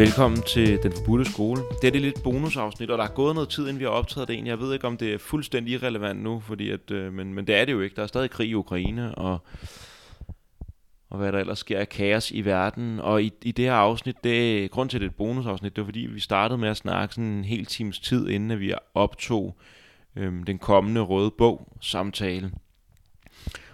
Velkommen til Den Forbudte Skole. Det er det lidt bonusafsnit, og der er gået noget tid, inden vi har optaget det egentlig. Jeg ved ikke, om det er fuldstændig irrelevant nu, fordi at, øh, men, men det er det jo ikke. Der er stadig krig i Ukraine, og, og hvad der ellers sker af kaos i verden. Og i, i det her afsnit, det grund til, at det er et bonusafsnit, det var fordi, vi startede med at snakke sådan en hel times tid, inden at vi optog øh, den kommende røde bog samtale.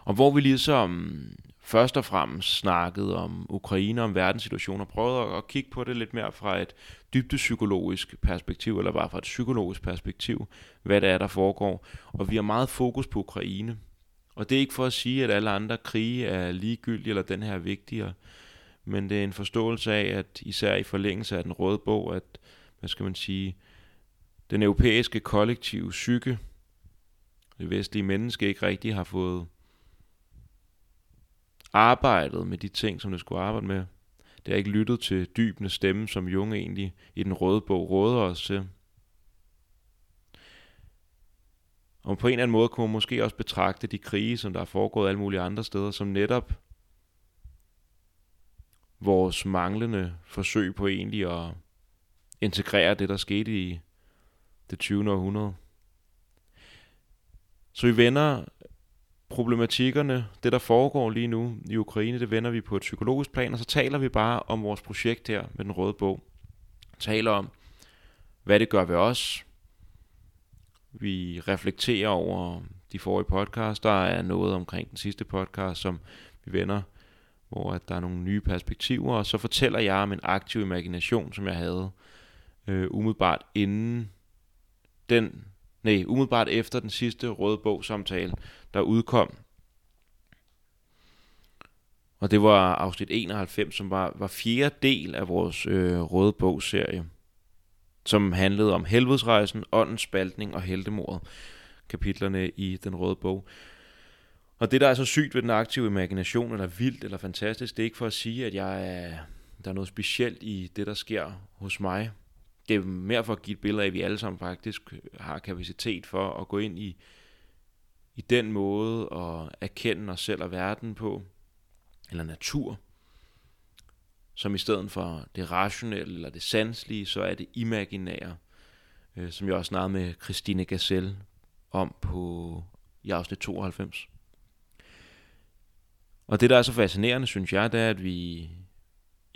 Og hvor vi ligesom først og fremmest snakket om Ukraine, om verdenssituationen, og prøvet at kigge på det lidt mere fra et dybdepsykologisk perspektiv, eller bare fra et psykologisk perspektiv, hvad det er, der foregår. Og vi har meget fokus på Ukraine. Og det er ikke for at sige, at alle andre krige er ligegyldige, eller den her er vigtigere, men det er en forståelse af, at især i forlængelse af den røde bog, at, hvad skal man sige, den europæiske kollektive psyke, det vestlige menneske ikke rigtig har fået arbejdet med de ting, som det skulle arbejde med. Det har ikke lyttet til dybende stemme, som Jung egentlig i den røde bog råder os til. Og på en eller anden måde kunne man måske også betragte de krige, som der er foregået alle mulige andre steder, som netop vores manglende forsøg på egentlig at integrere det, der skete i det 20. århundrede. Så vi vender problematikkerne, det der foregår lige nu i Ukraine, det vender vi på et psykologisk plan, og så taler vi bare om vores projekt her med den røde bog. Taler om, hvad det gør ved os. Vi reflekterer over de forrige podcast. Der er noget omkring den sidste podcast, som vi vender, hvor at der er nogle nye perspektiver, og så fortæller jeg om en aktiv imagination, som jeg havde øh, umiddelbart inden den nej, umiddelbart efter den sidste røde bog samtale, der udkom. Og det var afsnit 91, som var, var fjerde del af vores øh, røde bogserie, som handlede om helvedesrejsen, åndens spaltning og heldemordet, kapitlerne i den røde bog. Og det, der er så sygt ved den aktive imagination, eller vildt eller fantastisk, det er ikke for at sige, at jeg er, der er noget specielt i det, der sker hos mig det er mere for at give et billede af, at vi alle sammen faktisk har kapacitet for at gå ind i, i den måde at erkende os selv og verden på, eller natur, som i stedet for det rationelle eller det sanselige, så er det imaginære, øh, som jeg også snakkede med Christine Gassel om på i afsnit 92. Og det, der er så fascinerende, synes jeg, det er, at vi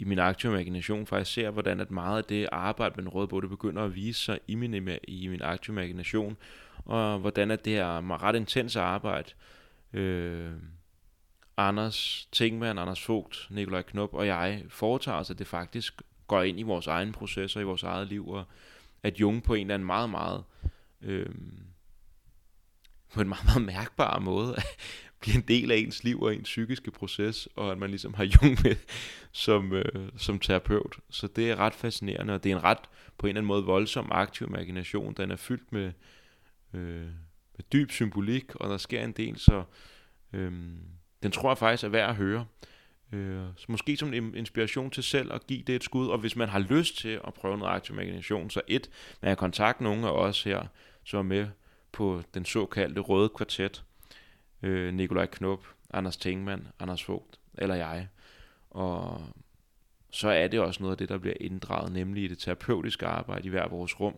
i min aktive imagination faktisk ser, hvordan at meget af det arbejde med den røde bog, det begynder at vise sig i min, i min aktive imagination, og hvordan at det her ret intense arbejde, øh, Anders Tingmann, Anders Fogt, Nikolaj Knop og jeg foretager os, at det faktisk går ind i vores egne processer, i vores eget liv, og at Jung på en eller anden meget, meget øh, på en meget, meget mærkbar måde bliver en del af ens liv og ens psykiske proces, og at man ligesom har Jung med som, øh, som terapeut. Så det er ret fascinerende, og det er en ret på en eller anden måde voldsom aktiv imagination. Den er fyldt med, øh, med dyb symbolik, og der sker en del, så øh, den tror jeg faktisk er værd at høre. Øh, så måske som en inspiration til selv at give det et skud, og hvis man har lyst til at prøve noget aktiv imagination, så et, man kan kontakte nogle af os her, som er med på den såkaldte røde kvartet, øh, Nikolaj Knop, Anders Tingmann, Anders Vogt eller jeg. Og så er det også noget af det, der bliver inddraget, nemlig i det terapeutiske arbejde i hver vores rum,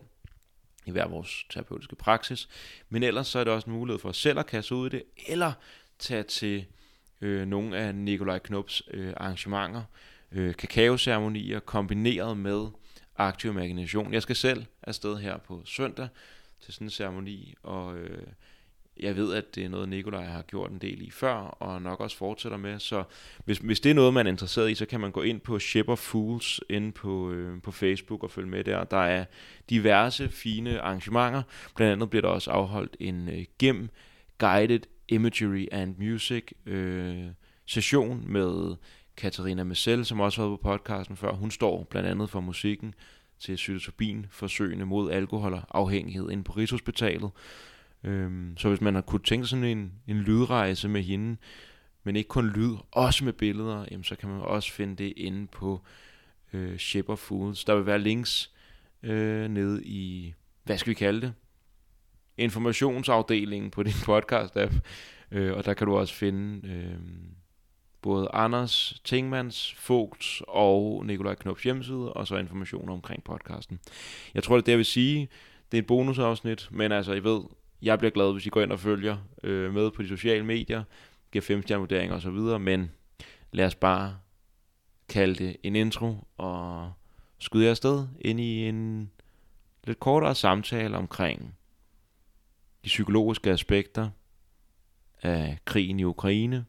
i hver vores terapeutiske praksis. Men ellers så er det også en mulighed for os selv at kaste ud i det, eller tage til øh, nogle af Nikolaj Knops øh, arrangementer, øh, kakaoceremonier kombineret med aktiv imagination. Jeg skal selv afsted her på søndag til sådan en ceremoni, og øh, jeg ved, at det er noget, Nikolaj har gjort en del i før, og nok også fortsætter med. Så hvis, hvis det er noget, man er interesseret i, så kan man gå ind på Shipper Fools inde på, øh, på Facebook og følge med der. Der er diverse fine arrangementer. Blandt andet bliver der også afholdt en øh, GEM Guided Imagery and Music øh, session med Katarina Messel, som også har været på podcasten før. Hun står blandt andet for musikken til cytotobin forsøgende mod alkohol og afhængighed inde på Rigshospitalet. Øhm, så hvis man har kunne tænke sådan en, en lydrejse med hende, men ikke kun lyd, også med billeder, jamen, så kan man også finde det inde på øh, Shape of Fools. Der vil være links øh, nede i, hvad skal vi kalde det? Informationsafdelingen på din podcast-app, øh, og der kan du også finde øh, både Anders Tingmans, Fogts og Nikolaj Knops hjemmeside, og så information omkring podcasten. Jeg tror, det er det, jeg vil sige. Det er et bonusafsnit, men altså, I ved, jeg bliver glad, hvis I går ind og følger øh, med på de sociale medier, giver 5 vurderinger osv., men lad os bare kalde det en intro, og skyde jer afsted ind i en lidt kortere samtale omkring de psykologiske aspekter af krigen i Ukraine,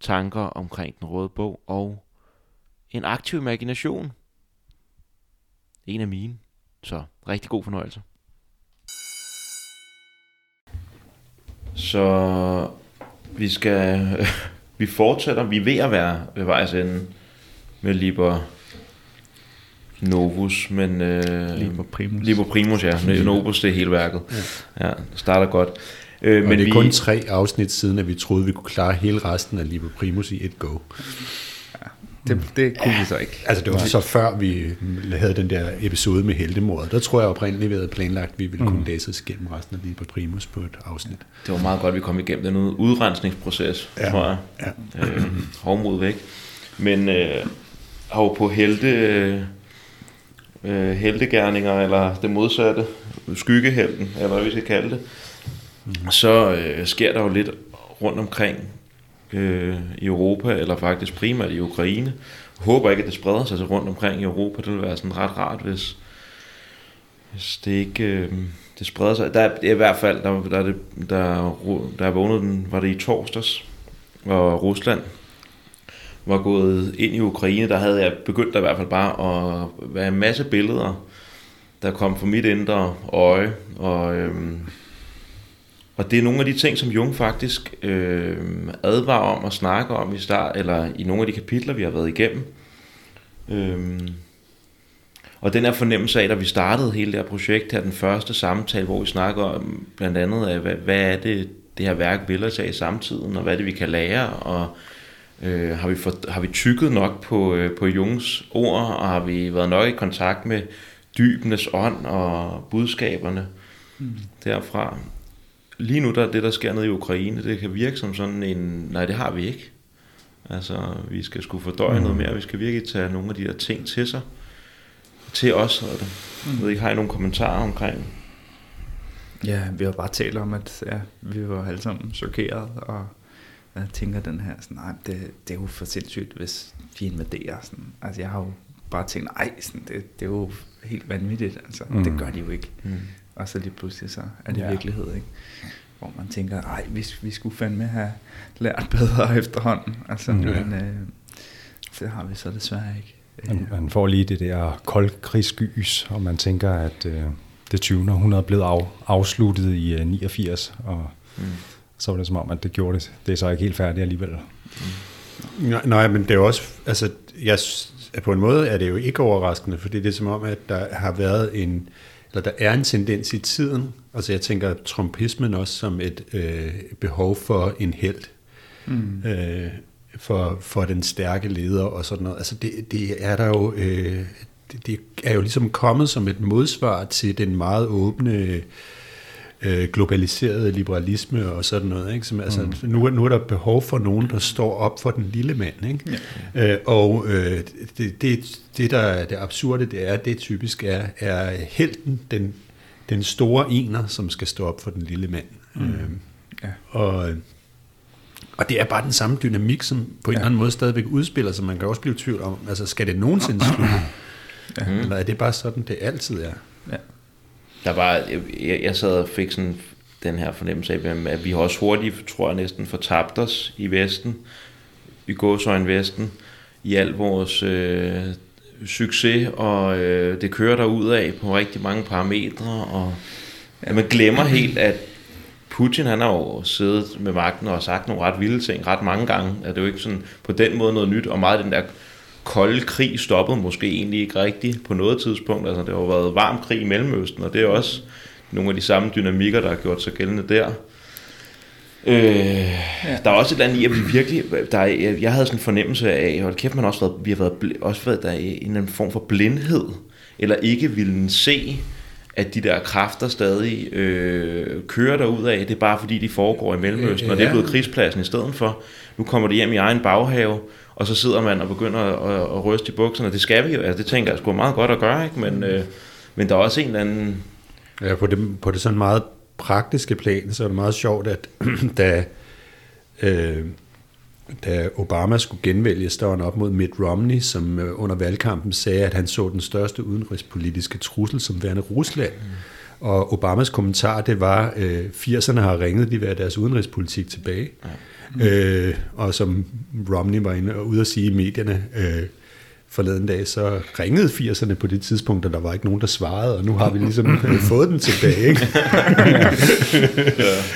tanker omkring den røde bog og en aktiv imagination. En af mine. Så rigtig god fornøjelse. Så vi skal, vi fortsætter, vi er ved at være ved vejs ende med Liber Novus, men... Øh, Liber Primus. Liber Primus, ja. Novus, det er hele værket. Ja, ja starter godt. Øh, og men det er vi... kun tre afsnit siden, at vi troede, vi kunne klare hele resten af Liber Primus i et go. Det, det kunne ja. vi så ikke. Altså det var så før vi havde den der episode med heldemordet. Der tror jeg oprindeligt, vi havde planlagt, at vi ville kunne mm. læse os igennem resten af Liber Primus på et afsnit. Det var meget godt, at vi kom igennem den udrensningsproces, ja. tror jeg. Ja. Øh, hovmod væk. Men øh, har på helte, øh, heldegærninger, eller det modsatte, skyggehelten, eller hvad vi skal kalde det, mm. så øh, sker der jo lidt rundt omkring øh, i Europa, eller faktisk primært i Ukraine. Jeg håber ikke, at det spreder sig til rundt omkring i Europa. Det ville være sådan ret rart, hvis, hvis det ikke øh, det spreder sig. Der er i hvert fald, der, der, der, der, der er vågnet den, var det i torsdags, og Rusland var gået ind i Ukraine, der havde jeg begyndt der i hvert fald bare at være en masse billeder, der kom fra mit indre øje, og øhm, og det er nogle af de ting, som Jung faktisk øh, advarer om og snakker om i start, eller i nogle af de kapitler, vi har været igennem. Øh, og den her fornemmelse af, da vi startede hele det her projekt her, den første samtale, hvor vi snakker om blandt andet, af, hvad, hvad er det, det her værk vil os af i samtiden, og hvad er det, vi kan lære, og øh, har, vi for, har vi tykket nok på, øh, på Jungs ord, og har vi været nok i kontakt med dybenes ånd og budskaberne mm. derfra lige nu, der det, der sker nede i Ukraine, det kan virke som sådan en, nej, det har vi ikke. Altså, vi skal skulle fordøje mm. noget mere, vi skal virkelig tage nogle af de der ting til sig, til os. Og det. Jeg ved ikke, har I nogle kommentarer omkring? Ja, vi har bare talt om, at ja, vi var alle sammen chokeret, og jeg tænker den her, sådan, nej, det, det er jo for sindssygt, hvis de invaderer. Sådan. Altså, jeg har jo bare tænkt, nej, sådan, det, det er jo helt vanvittigt. Altså, mm. Det gør de jo ikke. Mm og så lige pludselig så er det ja. virkelighed, ikke? Hvor man tænker, ej, vi, vi skulle fandme have lært bedre efterhånden. Altså, mm. men øh, det har vi så desværre ikke. Man, man får lige det der koldkrigsgys, og man tænker, at øh, det 20. århundrede er blevet af, afsluttet i øh, 89, og mm. så var det som om, at det gjorde det. Det er så ikke helt færdigt alligevel. Mm. Nej, men det er også, altså, jeg, på en måde er det jo ikke overraskende, fordi det er som om, at der har været en, eller der er en tendens i tiden, altså jeg tænker trumpismen også som et øh, behov for en held, mm. øh, for, for den stærke leder og sådan noget. Altså det, det er der jo, øh, det, det er jo ligesom kommet som et modsvar til den meget åbne øh, globaliseret liberalisme og sådan noget. Ikke? Som, altså, mm. nu, nu er der behov for nogen, der står op for den lille mand. Ikke? Ja. Øh, og øh, det, det, det, der er det absurde, det er, det typisk er, er helten, den, den store ener, som skal stå op for den lille mand. Mm. Øh, ja. Og og det er bare den samme dynamik, som på en ja. eller anden måde stadigvæk udspiller sig. Man kan også blive i tvivl om, altså skal det nogensinde slutte? Ja. Eller er det bare sådan, det altid er? Ja. Der var, jeg, jeg sad og fik sådan den her fornemmelse af, at vi har også hurtigt, tror jeg næsten, fortabt os i Vesten, i gåsøjne Vesten, i al vores øh, succes, og øh, det kører der ud af på rigtig mange parametre, og at man glemmer helt, at Putin han har jo siddet med magten og sagt nogle ret vilde ting ret mange gange, at det er jo ikke sådan på den måde noget nyt, og meget den der kolde krig stoppede måske egentlig ikke rigtigt på noget tidspunkt. Altså, det har jo været varm krig i Mellemøsten, og det er også nogle af de samme dynamikker, der har gjort sig gældende der. Øh, ja. Der er også et eller andet i, at vi virkelig, der er, jeg havde sådan en fornemmelse af, at kæft, man også været, vi har været, også været der i en eller anden form for blindhed, eller ikke ville se, at de der kræfter stadig øh, kører derud af. Det er bare fordi, de foregår i Mellemøsten, og det er Ja. blevet krigspladsen i stedet for. Nu kommer de hjem i egen baghave, og så sidder man og begynder at, at ryste i bukserne. Det skal vi jo, altså det tænker jeg sgu meget godt at gøre, ikke? Men, øh, men der er også en eller anden... Ja, på det, på det sådan meget praktiske plan, så er det meget sjovt, at da, øh, da Obama skulle genvælges, der var han op mod Mitt Romney, som øh, under valgkampen sagde, at han så den største udenrigspolitiske trussel som værende Rusland. Mm. Og Obamas kommentar, det var, øh, 80'erne har ringet, de vil have deres udenrigspolitik tilbage. Mm. Øh, og som Romney var inde og ude at sige i medierne, øh, forleden dag, så ringede 80'erne på det tidspunkt, og der var ikke nogen, der svarede, og nu har vi ligesom øh, fået den tilbage. Ikke?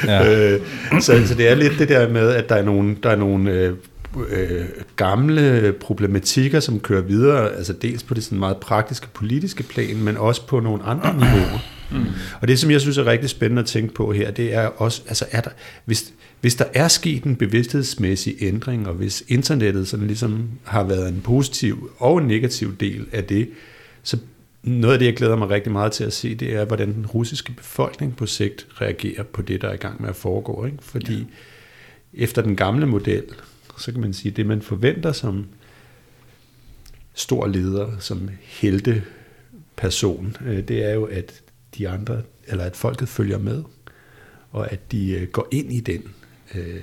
Ja. øh, så, så det er lidt det der med, at der er nogle, der er nogle øh, øh, gamle problematikker, som kører videre, altså dels på det sådan meget praktiske politiske plan, men også på nogle andre niveauer. Mm. Og det, som jeg synes er rigtig spændende at tænke på her, det er også, altså er der, hvis, hvis der er sket en bevidsthedsmæssig ændring, og hvis internettet sådan ligesom har været en positiv og en negativ del af det, så noget af det, jeg glæder mig rigtig meget til at se, det er, hvordan den russiske befolkning på sigt reagerer på det, der er i gang med at foregå. Ikke? Fordi ja. efter den gamle model, så kan man sige, det man forventer som stor leder, som helte person, øh, det er jo, at de andre, eller at folket følger med, og at de øh, går ind i den. Øh,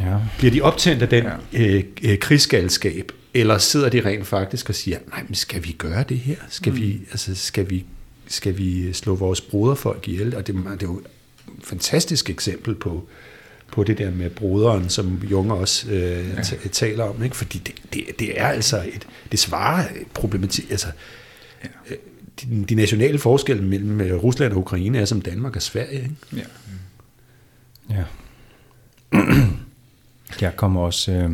Ja. bliver de optændt af den ja. øh, øh, krigsgalskab, eller sidder de rent faktisk og siger, nej, men skal vi gøre det her? Skal, mm. vi, altså, skal, vi, skal vi slå vores broderfolk ihjel? Og det, det er jo et fantastisk eksempel på, på det der med broderen, som Junge også øh, ja. taler om, ikke? fordi det, det, det er altså et, det svarer problematik, altså ja. De, de nationale forskelle mellem øh, Rusland og Ukraine er som Danmark og Sverige, ikke? Ja. Ja. jeg kommer også... Øh,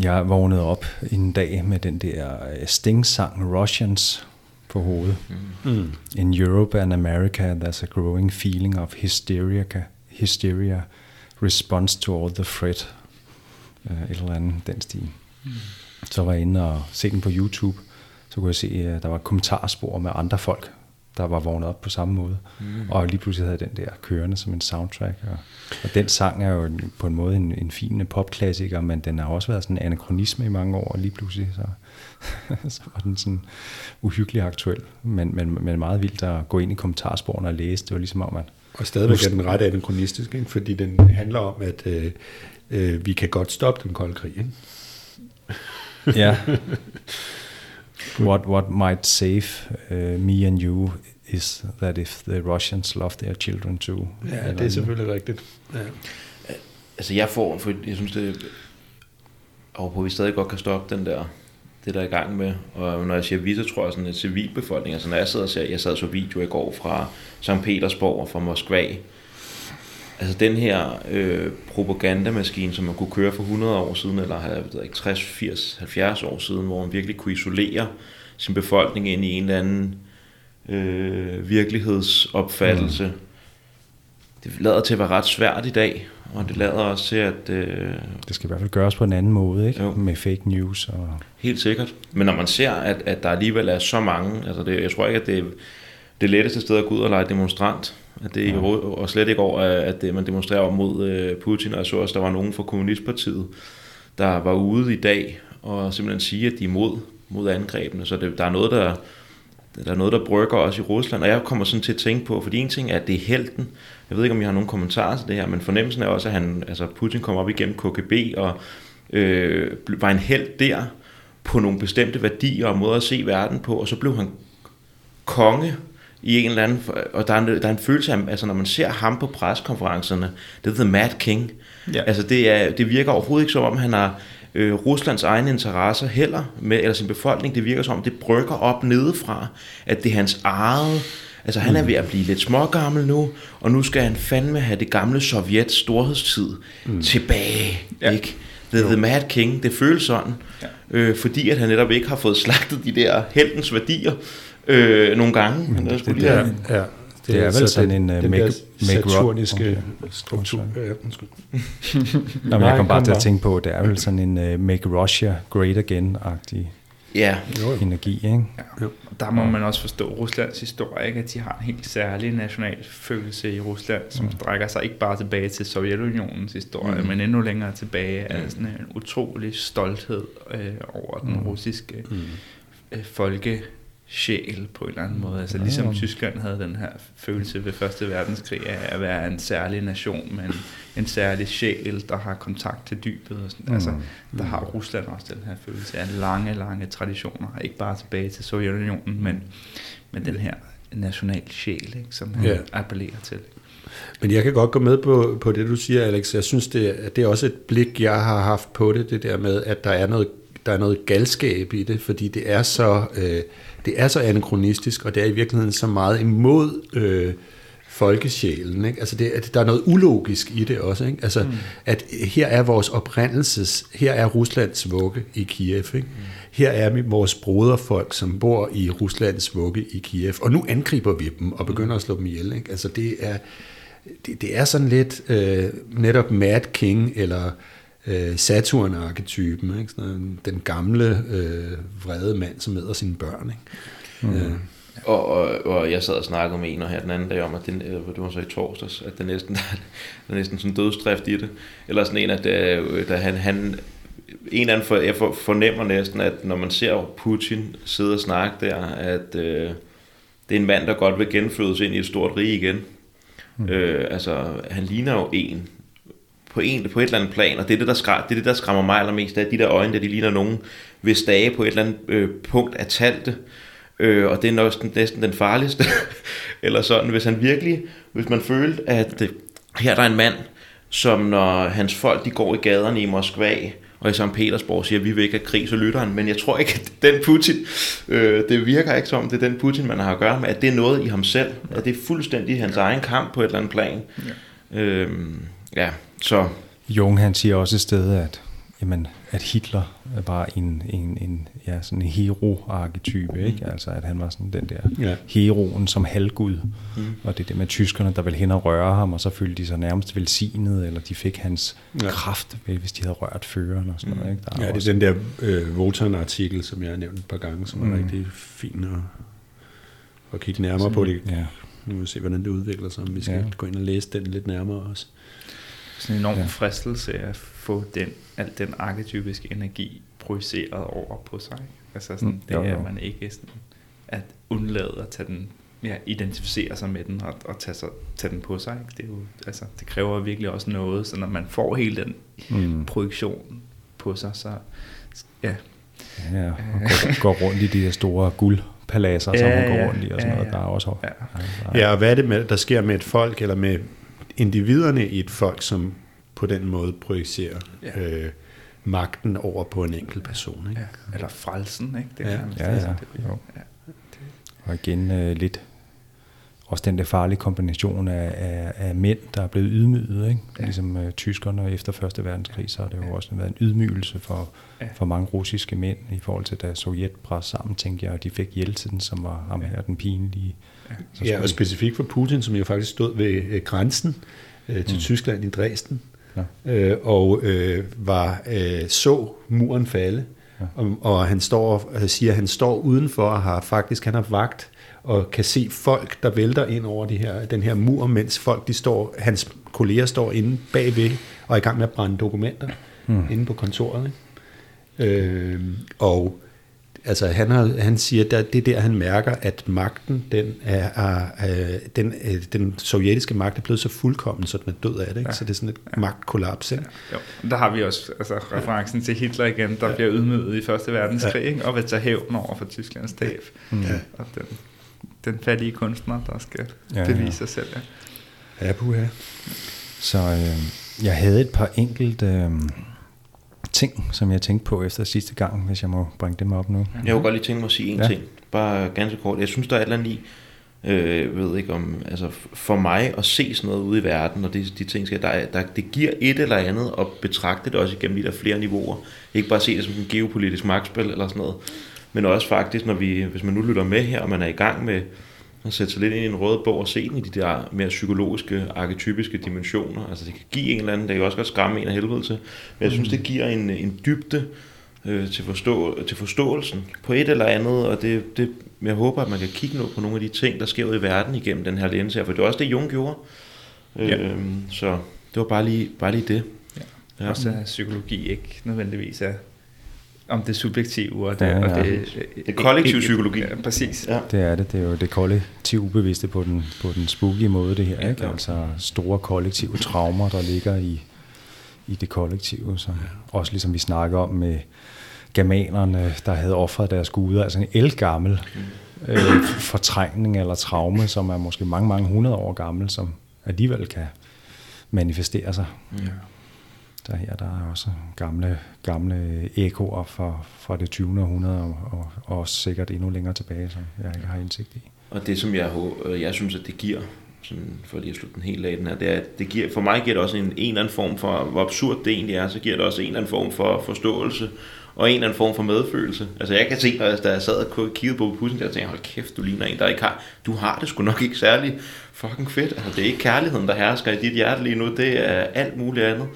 jeg vågnede op en dag med den der øh, Sting-sang Russians på hovedet. Mm. In Europe and America, there's a growing feeling of hysteria, hysteria response to all the threat. Uh, et eller andet, den stil. Mm. Så var jeg inde og se den på YouTube. Så kunne jeg se, at der var kommentarspor med andre folk, der var vågnet op på samme måde. Mm. Og lige pludselig havde den der kørende som en soundtrack. Og, og den sang er jo på en måde en, en fin popklassiker, men den har også været sådan en anachronisme i mange år, og lige pludselig så, så var den sådan uhyggelig aktuel. Men, men, men meget vildt at gå ind i kommentarsporene og læse. Det var ligesom om, at Og stadigvæk er den ret anachronistisk, ikke? fordi den handler om, at øh, øh, vi kan godt stoppe den kolde krig. Ikke? Ja. what what might save uh, me and you is that if the Russians love their children too. Ja, det er selvfølgelig rigtigt. Ja. Altså jeg får, for jeg synes det, og på vi stadig godt kan stoppe den der, det der er i gang med, og når jeg siger vi, så tror jeg sådan en civilbefolkning, altså når jeg sidder og ser, jeg sad og så video i går fra St. Petersborg og fra Moskva, altså den her øh, propagandamaskine, som man kunne køre for 100 år siden, eller jeg ved ikke, 60, 80, 70 år siden, hvor man virkelig kunne isolere sin befolkning ind i en eller anden øh, virkelighedsopfattelse. Mm. Det lader til at være ret svært i dag, og det lader også til, at øh, Det skal i hvert fald gøres på en anden måde, ikke? Jo. Med fake news og... Helt sikkert. Men når man ser, at, at der alligevel er så mange, altså det, jeg tror ikke, at det det letteste sted at gå ud og lege demonstrant, at det, ja. og slet ikke over, at det, man demonstrerer mod øh, Putin, og jeg så også, der var nogen fra Kommunistpartiet, der var ude i dag og simpelthen sige, at de er mod, mod angrebene, så det, der er noget, der, der er noget, der brygger også i Rusland, og jeg kommer sådan til at tænke på, fordi en ting er, at det er helten, jeg ved ikke, om I har nogen kommentarer til det her, men fornemmelsen er også, at han, altså Putin kom op igennem KGB og øh, var en held der, på nogle bestemte værdier og måder at se verden på, og så blev han konge i en eller anden, og der er en, der er en følelse af, altså når man ser ham på preskonferencerne, det er The Mad King. Ja. Altså det, er, det virker overhovedet ikke som om, han har øh, Ruslands egne interesser heller, med, eller sin befolkning, det virker som om, det brygger op nedefra, at det er hans eget, altså han er ved at blive lidt smågammel nu, og nu skal han fandme have det gamle Sovjets storhedstid mm. tilbage, Ja. ikke? The, the Mad King, det føles sådan, Ja. øh, fordi at han netop ikke har fået slagtet de der heltens værdier øh, nogle gange. Men det, det, Ja, ja. Det er vel så sådan en, uh, make- saturniske struktur. Ja, undskyld. Nå, men jeg kom bare til at tænke på, det er vel sådan en uh, Make Russia Great Again-agtig Ja. energi. Ikke? Ja. Der må man også forstå Ruslands historie, ikke? at de har en helt særlig national følelse i Rusland, som mm. strækker sig ikke bare tilbage til Sovjetunionens historie, mm. men endnu længere tilbage af mm. sådan en utrolig stolthed øh, over den mm. russiske mm. øh, folke sjæl på en eller anden måde. Altså ligesom ja. Tyskland havde den her følelse ved Første Verdenskrig af at være en særlig nation med en, en særlig sjæl, der har kontakt til dybet. Og sådan. Altså, mm. Altså, der har Rusland også den her følelse af lange, lange traditioner. Ikke bare tilbage til Sovjetunionen, men, men den her national sjæl, ikke, som han ja. appellerer til. Men jeg kan godt gå med på, på det, du siger, Alex. Jeg synes, det, det er også et blik, jeg har haft på det, det der med, at der er noget, der er noget galskab i det, fordi det er så... Øh, det er så anachronistisk, og det er i virkeligheden så meget imod øh, folkesjælen. Ikke? Altså det, at der er noget ulogisk i det også. Ikke? Altså, mm. at her er vores oprindelses, her er Ruslands vugge i Kiev. Ikke? Mm. Her er vores broderfolk, som bor i Ruslands vugge i Kiev. Og nu angriber vi dem og begynder at slå dem ihjel. Ikke? Altså det er, det, det er sådan lidt øh, netop Mad King, eller øh, Saturn-arketypen, ikke? Sådan, den gamle, øh, vrede mand, som æder sine børn. Ikke? Mm. Øh. Og, og, og jeg sad og snakkede med en her den anden dag om, at det, det var så i torsdags, at det næsten, der er næsten sådan dødstræft i det. Eller sådan en, at da, da han, han en anden for, jeg fornemmer næsten, at når man ser Putin sidde og snakke der, at øh, det er en mand, der godt vil genfødes ind i et stort rige igen. Mm. Øh, altså, han ligner jo en, på, en, på et eller andet plan, og det er det, der, skræ, det er det, der skræmmer mig allermest, det er de der øjne, der de ligner nogen, hvis dage på et eller andet øh, punkt er talte, øh, og det er næsten, næsten den farligste, eller sådan, hvis han virkelig, hvis man følte, at øh, her der er en mand, som når hans folk, de går i gaderne i Moskva, og i St. Petersborg siger, at vi vil ikke have krig, så lytter han. Men jeg tror ikke, at den Putin, øh, det virker ikke som, det er den Putin, man har at gøre med, at det er noget i ham selv, at det er fuldstændig hans egen kamp på et eller andet plan. Ja. Øh, ja, så... Jung han siger også et sted, at, jamen, at Hitler var en, en, en, ja, sådan en hero-arketype, ikke? Mm. Altså, at han var sådan den der ja. heroen som halvgud. Mm. Og det er det med tyskerne, der vil hen og røre ham, og så følte de sig nærmest velsignet, eller de fik hans ja. kraft, hvis de havde rørt føreren og sådan noget, ikke? Der ja, det er også... den der øh, Wotan-artikel, som jeg har nævnt et par gange, som mm. er rigtig fin at, at kigge nærmere så, på det. Ja. Nu må vi se, hvordan det udvikler sig. Vi skal ja. gå ind og læse den lidt nærmere også sådan en enorm ja. fristelse at få den, al den arketypiske energi projiceret over på sig. Altså sådan, mm, det jo, jo. er man ikke sådan, at undlade at tage den, ja, identificere sig med den og, og tage, sig, tage den på sig. Ikke? Det, er jo, altså, det kræver virkelig også noget, så når man får hele den mm. projektion på sig, så ja. Ja, og går, går rundt i de her store guldpaladser, ja, som man går rundt i og sådan ja, noget. Der er også ja. ja, og hvad er det, med, der sker med et folk, eller med individerne i et folk, som på den måde projicerer ja. øh, magten over på en enkelt person. Ikke? Ja. Eller frelsen. Ikke? Det ja. Ja, ja. Jo. ja. Og igen øh, lidt også den der farlige kombination af, af, af mænd, der er blevet ydmyget. Ikke? Ja. Ligesom øh, tyskerne efter Første Verdenskrig, så har det jo ja. også været en ydmygelse for, ja. for mange russiske mænd i forhold til, da Sovjet brændte sammen, tænkte jeg, og de fik Jeltsin, som var ham her, den pinlige Ja, og specifikt for Putin, som jo faktisk stod ved øh, grænsen øh, til mm. Tyskland i Dresden, ja. øh, og øh, var øh, så muren falde, ja. og, og han står øh, siger, at han står udenfor og har faktisk han har vagt og kan se folk, der vælter ind over de her, den her mur, mens folk, de står, hans kolleger står inde bagved og er i gang med at brænde dokumenter mm. inde på kontoret. Ikke? Øh, og altså han, har, han siger, at det er der, han mærker, at magten, den er, er, den, øh, den sovjetiske magt er blevet så fuldkommen, så den er død af det. Ikke? Ja. Så det er sådan et ja. magtkollaps. Ikke? Ja. Jo. Der har vi også altså, referencen til Hitler igen, der ja. bliver ydmyget i Første Verdenskrig, ja. og vil tage hævn over for Tysklands tab. Mm. Ja. Og den, den fattige kunstner, der skal ja, bevise ja. sig selv. Ja, ja puha. Så øh, jeg havde et par enkelte... Øh, ting, som jeg tænkte på efter sidste gang, hvis jeg må bringe dem op nu. Jeg kunne godt lige tænke mig at sige en ja. ting, bare ganske kort. Jeg synes, der er et eller andet i, øh, ved ikke om, altså for mig at se sådan noget ude i verden, og det, de ting, skal, der, der, det giver et eller andet at betragte det også igennem de der flere niveauer. Ikke bare se det som en geopolitisk magtspil eller sådan noget, men også faktisk, når vi, hvis man nu lytter med her, og man er i gang med at sætte sig lidt ind i en rød bog og se den i de der mere psykologiske, arketypiske dimensioner. Altså det kan give en eller anden, det kan også godt skræmme en af helvede til, men jeg synes, mm. det giver en, en dybde øh, til, forstå, til forståelsen på et eller andet, og det, det, jeg håber, at man kan kigge noget på nogle af de ting, der sker ud i verden igennem den her lens her, for det var også det, Jung gjorde. Ja. Øhm, så det var bare lige, bare lige det. Ja. Ja. Også er psykologi ikke nødvendigvis er om det subjektive og det, ja, ja. Og det, det kollektive psykologi. Ja, præcis. Ja. Det er det. Det er jo det kollektive ubevidste på den, på den spooky måde, det her. Ja, ikke? Altså store kollektive traumer, der ligger i, i det kollektive. Så ja. Også ligesom vi snakker om med germanerne, der havde offret deres guder. Altså en elgammel mm. øh, fortrængning eller traume, som er måske mange, mange hundrede år gammel, som alligevel kan manifestere sig. Ja der her der er også gamle, gamle ekoer fra, fra det 20. århundrede, og, og, og også sikkert endnu længere tilbage, som jeg ikke har indsigt i. Og det, som jeg, øh, jeg synes, at det giver, sådan for lige at slutte den helt af den her, det er, at det giver, for mig giver det også en, en eller anden form for, hvor absurd det egentlig er, så giver det også en eller anden form for forståelse, og en eller anden form for medfølelse. Altså jeg kan se, når jeg, da jeg sad og kiggede på pussen, der tænkte hold kæft, du ligner en, der ikke har, du har det sgu nok ikke særlig fucking fedt. Altså det er ikke kærligheden, der hersker i dit hjerte lige nu, det er alt muligt andet.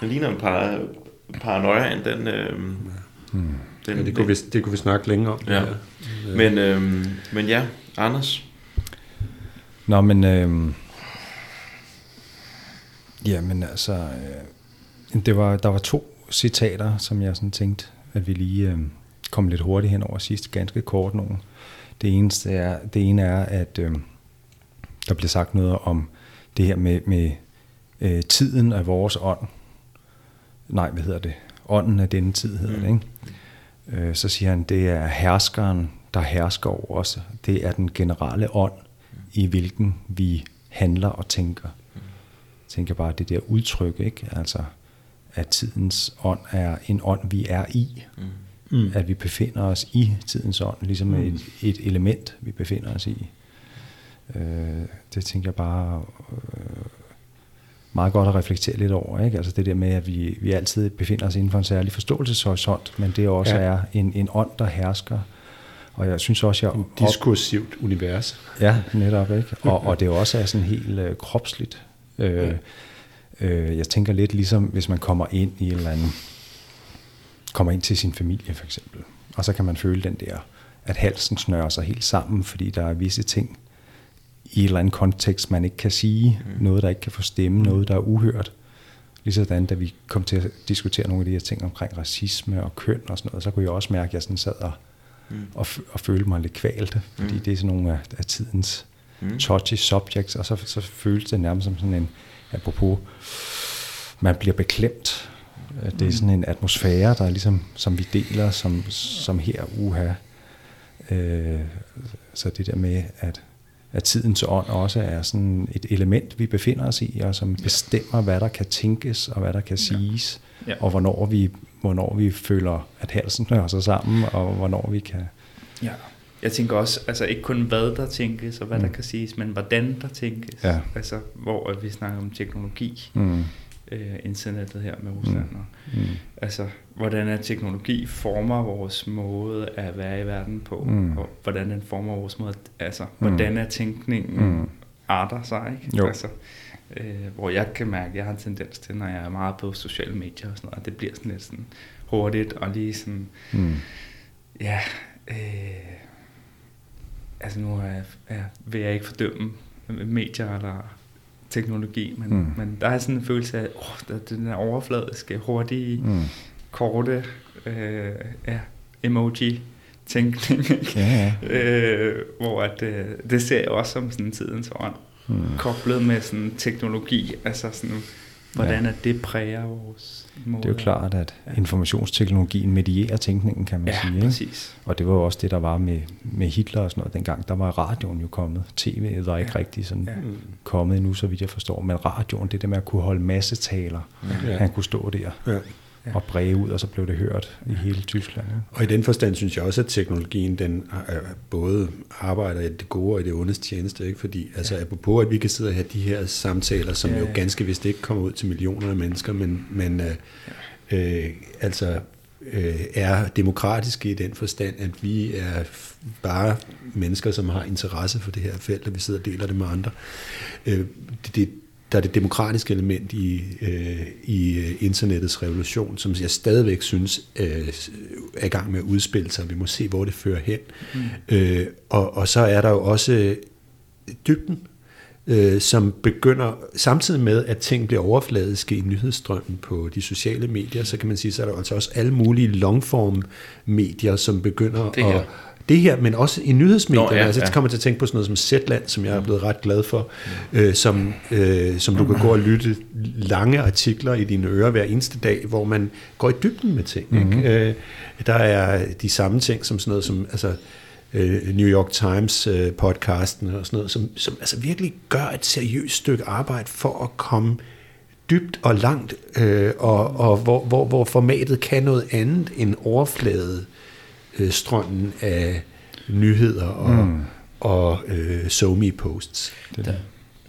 Den ligner en par, paranoia end den... Øh, hmm. den ja, det, kunne vi, det kunne vi snakke længere om. Ja. Men, øh, men ja, Anders? Nå, men... Øh, ja, men altså... Øh, det var, der var to citater, som jeg sådan tænkte, at vi lige øh, kom lidt hurtigt hen over sidst, ganske kort nogle. Det, eneste er, det ene er, at øh, der bliver sagt noget om det her med, med øh, tiden af vores ånd, nej, hvad hedder det, ånden af denne tid hedder mm. det, ikke? Øh, så siger han, det er herskeren, der hersker over os. Det er den generelle ånd, i hvilken vi handler og tænker. Jeg tænker bare, det der udtryk, ikke? Altså, at tidens ånd er en ånd, vi er i. Mm. At vi befinder os i tidens ånd, ligesom mm. et, et element, vi befinder os i. Øh, det tænker jeg bare øh, meget godt at reflektere lidt over. Ikke? Altså det der med, at vi, vi altid befinder os inden for en særlig forståelseshorisont, men det også ja. er en, en ånd, der hersker. Og jeg synes også, jeg... En diskursivt op... univers. Ja, netop. Ikke? Og, og det også er sådan helt øh, kropsligt. Øh, ja. øh, jeg tænker lidt ligesom, hvis man kommer ind i en eller anden... Kommer ind til sin familie, for eksempel. Og så kan man føle den der, at halsen snører sig helt sammen, fordi der er visse ting, i en eller anden kontekst, man ikke kan sige, mm. noget, der ikke kan få stemme, noget, der er uhørt. Ligesådan, da vi kom til at diskutere nogle af de her ting omkring racisme og køn og sådan noget, så kunne jeg også mærke, at jeg sådan sad og, mm. og, og følte mig lidt kvalt, fordi mm. det er sådan nogle af, af tidens mm. touchy subjects, og så, så føltes det nærmest som sådan en, apropos, man bliver beklemt. Det er mm. sådan en atmosfære, der er ligesom, som vi deler, som, som her uha. Øh, så det der med, at at tidens ånd også er sådan et element, vi befinder os i, og som bestemmer, hvad der kan tænkes, og hvad der kan siges, ja. Ja. og hvornår vi, hvornår vi føler, at halsen hører sig sammen, og hvornår vi kan... Ja. Jeg tænker også, altså ikke kun hvad der tænkes, og hvad mm. der kan siges, men hvordan der tænkes. Ja. Altså, hvor vi snakker om teknologi. Mm øh, internettet her med Rusland. Mm. Mm. Altså, hvordan er teknologi former vores måde at være i verden på, mm. og hvordan den former vores måde, altså, mm. hvordan er tænkningen mm. arter sig, ikke? Jo. Altså, øh, hvor jeg kan mærke, at jeg har en tendens til, når jeg er meget på sociale medier og sådan noget, at det bliver sådan lidt sådan hurtigt, og lige sådan, mm. ja, øh, altså nu er jeg, ja, vil jeg ikke fordømme medier eller teknologi, men, mm. men der er sådan en følelse af, oh, der, den her overfladiske, hurtige, mm. korte øh, ja, emoji tænkning, ja, ja. øh, hvor at, øh, det ser jeg også som sådan tidens ånd, mm. koblet med sådan teknologi, altså sådan, hvordan ja. at det præger vores måde. Det er jo klart, at informationsteknologien medierer tænkningen, kan man ja, sige. Præcis. Ikke? Og det var jo også det, der var med, med Hitler og sådan noget dengang. Der var radioen jo kommet. TV var ikke ja. rigtig sådan ja. kommet endnu, så vidt jeg forstår. Men radioen, det der med at kunne holde masse taler. Ja. Han kunne stå der. Ja ja. og bræge ud, og så blev det hørt i hele Tyskland. Ja. Og i den forstand synes jeg også, at teknologien den både arbejder i det gode og i det ondes tjeneste, ikke? fordi altså, ja. apropos, at vi kan sidde og have de her samtaler, som ja, ja. jo ganske vist ikke kommer ud til millioner af mennesker, men, men øh, øh, altså øh, er demokratiske i den forstand, at vi er bare mennesker, som har interesse for det her felt, og vi sidder og deler det med andre. Øh, det, det, der er det demokratiske element i, øh, i øh, internettets revolution, som jeg stadigvæk synes øh, er i gang med at udspille sig. Vi må se, hvor det fører hen. Mm. Øh, og, og så er der jo også dybden, øh, som begynder, samtidig med, at ting bliver overfladiske i nyhedsstrømmen på de sociale medier, så kan man sige, så er der altså også alle mulige longform medier, som begynder at det her, men også i nyhedsmedierne. Nå, ja, altså, jeg ja. kommer til at tænke på sådan noget som Zetland, som jeg er blevet ret glad for, øh, som, øh, som du kan gå og lytte lange artikler i dine ører hver eneste dag, hvor man går i dybden med ting. Mm-hmm. Ikke? Øh, der er de samme ting som sådan noget som altså, øh, New York Times øh, podcasten og sådan noget, som, som altså virkelig gør et seriøst stykke arbejde for at komme dybt og langt, øh, og, og hvor, hvor, hvor formatet kan noget andet end overflade øh, strømmen af nyheder og, mm. og øh, SoMe posts. Der,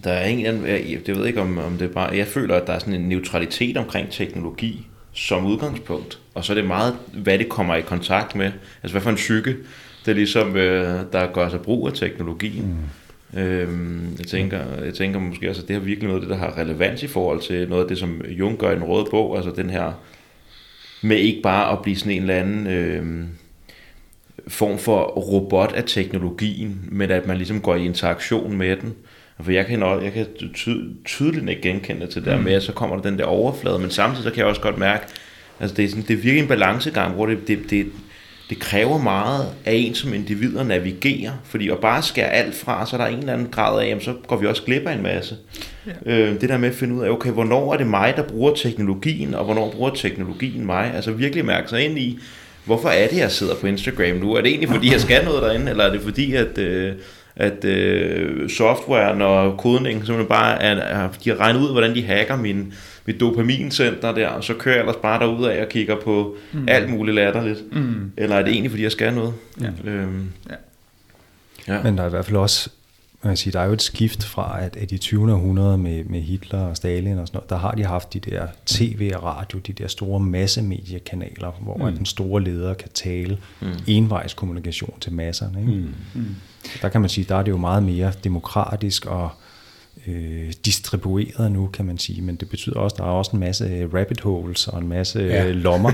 der er en eller anden, jeg, det ved ikke om, om det er bare, jeg føler, at der er sådan en neutralitet omkring teknologi som udgangspunkt, og så er det meget, hvad det kommer i kontakt med, altså hvad for en psyke, det er ligesom, øh, der gør sig brug af teknologien. Mm. Øhm, jeg, tænker, jeg tænker måske også, at det er virkelig noget af det, der har relevans i forhold til noget af det, som Jung gør i den røde bog, altså den her med ikke bare at blive sådan en eller anden øh, form for robot af teknologien, men at man ligesom går i interaktion med den. For jeg kan, jeg kan ty, tydeligt ikke genkende til det der med, at så kommer der den der overflade, men samtidig så kan jeg også godt mærke, altså det er, sådan, det er virkelig en balancegang, hvor det, det, det, det kræver meget af en som individ at navigere, fordi at bare skære alt fra, så er der en eller anden grad af, jamen, så går vi også glip af en masse. Ja. Øh, det der med at finde ud af, okay, hvornår er det mig, der bruger teknologien, og hvornår bruger teknologien mig? Altså virkelig mærke sig ind i, hvorfor er det, jeg sidder på Instagram nu? Er det egentlig, fordi jeg skal noget derinde, eller er det fordi, at, øh, at øh, softwaren og kodningen simpelthen bare er, de har regnet ud, hvordan de hacker min, mit dopamincenter der, og så kører jeg ellers bare derud af og kigger på mm. alt muligt latterligt. Mm. Eller er det egentlig, fordi jeg skal noget? Ja. Øhm, Ja. ja. Men der er i hvert fald også, man kan sige, der er jo et skift fra, at, at i 20. århundrede med, med Hitler og Stalin og sådan noget, der har de haft de der tv og radio, de der store massemediekanaler, hvor mm. den store leder kan tale mm. envejs kommunikation til masserne. Ikke? Mm. Der kan man sige, der er det jo meget mere demokratisk og øh, distribueret nu, kan man sige, men det betyder også, at der er også en masse rabbit holes og en masse Ja. ja. lommer.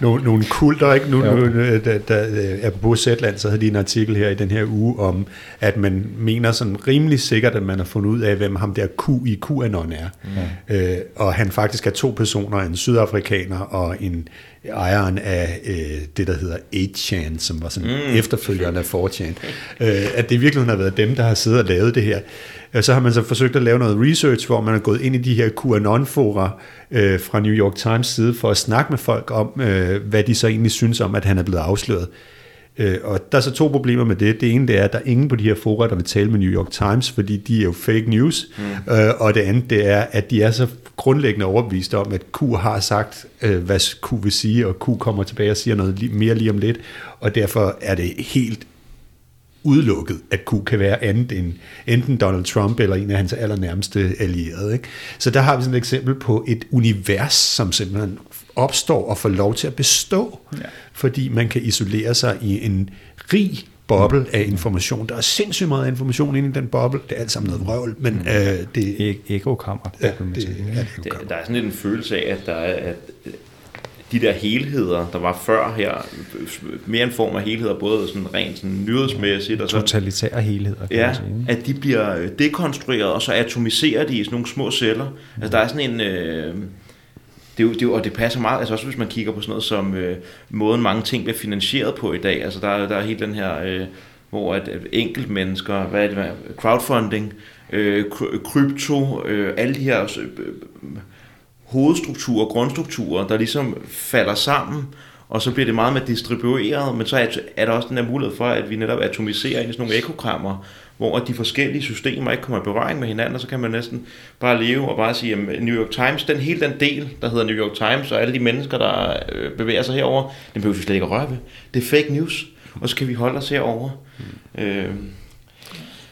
Nogle, nogle kulter, ikke? Nu, øh, da, da, øh, apropos Zetland, så havde de en artikel her i den her uge om, at man mener sådan rimelig sikkert, at man har fundet ud af, hvem ham der Q i QAnon er. Ja. Øh, og han faktisk er to personer, en sydafrikaner og en ejeren af øh, det, der hedder 8chan, som var sådan mm. efterfølgeren af 4chan. Øh, at det i virkeligheden har været dem, der har siddet og lavet det her. Øh, Så har man så forsøgt at lave noget research, hvor man er gået ind i de her QAnon-fora øh, fra New York Times side for at snakke med folk om, øh, hvad de så egentlig synes om, at han er blevet afsløret. Øh, og der er så to problemer med det. Det ene det er, at der er ingen på de her fora, der vil tale med New York Times, fordi de er jo fake news. Mm. Øh, og det andet det er, at de er så grundlæggende overbevist om, at Q har sagt, øh, hvad Q vil sige, og Q kommer tilbage og siger noget li- mere lige om lidt. Og derfor er det helt udelukket, at Q kan være andet end enten Donald Trump eller en af hans allernærmeste allierede. Ikke? Så der har vi sådan et eksempel på et univers, som simpelthen opstår og får lov til at bestå, ja. fordi man kan isolere sig i en rig boble af information. Der er sindssygt meget information inde i den boble. Det er alt sammen noget vrøvl, men øh, det, E- Ekokammer, ja, det, ja, det der er sådan lidt en følelse af, at der er, at de der helheder, der var før her, mere en form af helheder, både sådan rent sådan nyhedsmæssigt, og så Totalitære helheder, kan Ja, man sige. at de bliver øh, dekonstrueret, og så atomiserer de i sådan nogle små celler. Altså der er sådan en... Øh, det er jo, det er jo, og det passer meget, altså også hvis man kigger på sådan noget som øh, måden mange ting bliver finansieret på i dag. Altså der, er- der er hele den her, øh, hvor at at enkeltmennesker, hvad er det, crowdfunding, øh, kry- krypto, øh, alle de her øh, hovedstrukturer, grundstrukturer, der ligesom falder sammen, og så bliver det meget mere distribueret, men så er, er der også den her mulighed for, at vi netop atomiserer ind i sådan nogle ekokrammer, hvor de forskellige systemer ikke kommer i berøring med hinanden, og så kan man næsten bare leve og bare sige, at New York Times, den hele den del, der hedder New York Times, og alle de mennesker, der øh, bevæger sig herover, den behøver vi slet ikke at røre ved. Det er fake news, og så kan vi holde os herover. Mm. Øh,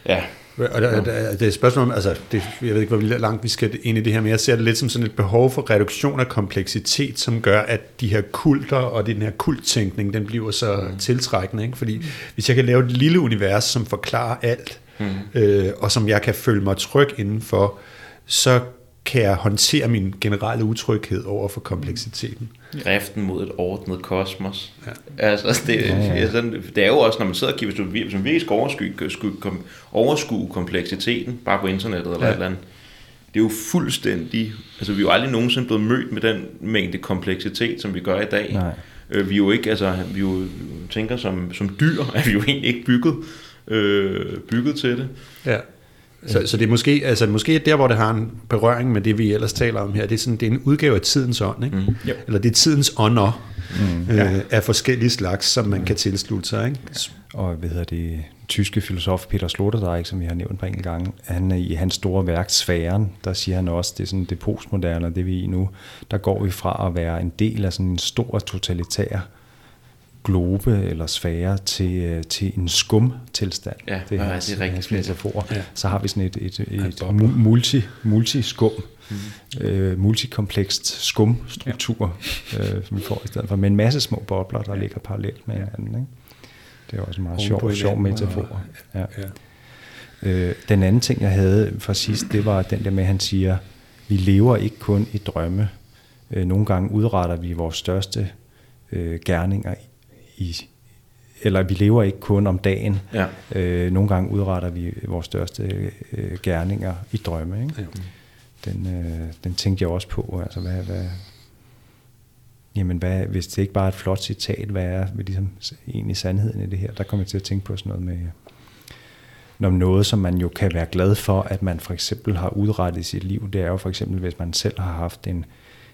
ja, Og der, der, det er et spørgsmål om, altså, det, jeg ved ikke, hvor langt vi skal ind i det her, men jeg ser det lidt som sådan et behov for reduktion af kompleksitet, som gør, at de her kulter og den her kulttænkning, den bliver så mm. tiltrækkende. Ikke? Fordi hvis jeg kan lave et lille univers, som forklarer alt, mm. øh, og som jeg kan føle mig tryg indenfor, så kan jeg håndtere min generelle utryghed over for kompleksiteten. Driften mod et ordnet kosmos. Ja. Altså, det, ja, ja. Sådan, det er jo også, når man sidder og kigger, hvis du hvis man virkelig skal overskue, kom, overskue kompleksiteten, bare på internettet eller ja. et eller andet, det er jo fuldstændig, altså vi er jo aldrig nogensinde blevet mødt med den mængde kompleksitet, som vi gør i dag. Nej. Øh, vi er jo ikke, altså, vi jo tænker som, som dyr, er vi jo egentlig ikke bygget, øh, bygget til det. Ja. Så, så det er måske, altså måske der, hvor det har en berøring med det, vi ellers taler om her, det er, sådan, det er en udgave af tidens ånd, ikke? Mm. Yep. eller det er tidens ånder mm. øh, ja. af forskellige slags, som man mm. kan tilslutte sig. Ikke? Og hvad hedder det, tyske filosof Peter Sloterdijk, som vi har nævnt på en gang, han i hans store værk Sfæren, der siger han også, det er sådan det postmoderne, det vi er i nu, der går vi fra at være en del af sådan en stor totalitær globe eller sfære til, øh, til en skum tilstand. Ja, det er, ja, det er rigtig metafor. Ja. Så har vi sådan et, et, et, et multi, multi-skum, mm. øh, multikomplekst skumstruktur, ja. øh, som vi får i stedet for, med en masse små bobler, der ja. ligger parallelt med hinanden. Ikke? Det er også en meget sjov, sjov metafor. Ja. Ja. Øh, den anden ting, jeg havde for sidst, det var den der med, at han siger, vi lever ikke kun i drømme. Øh, nogle gange udretter vi vores største øh, gerninger i eller vi lever ikke kun om dagen. Ja. Øh, nogle gange udretter vi vores største øh, gerninger i drømme. Ikke? Ja. Den, øh, den tænkte jeg også på. Altså, hvad, hvad, jamen hvad, hvis det ikke bare er et flot citat, hvad er hvad ligesom egentlig sandheden i det her? Der kommer jeg til at tænke på sådan noget med, når noget, som man jo kan være glad for, at man for eksempel har udrettet i sit liv, det er jo for eksempel, hvis man selv har haft en,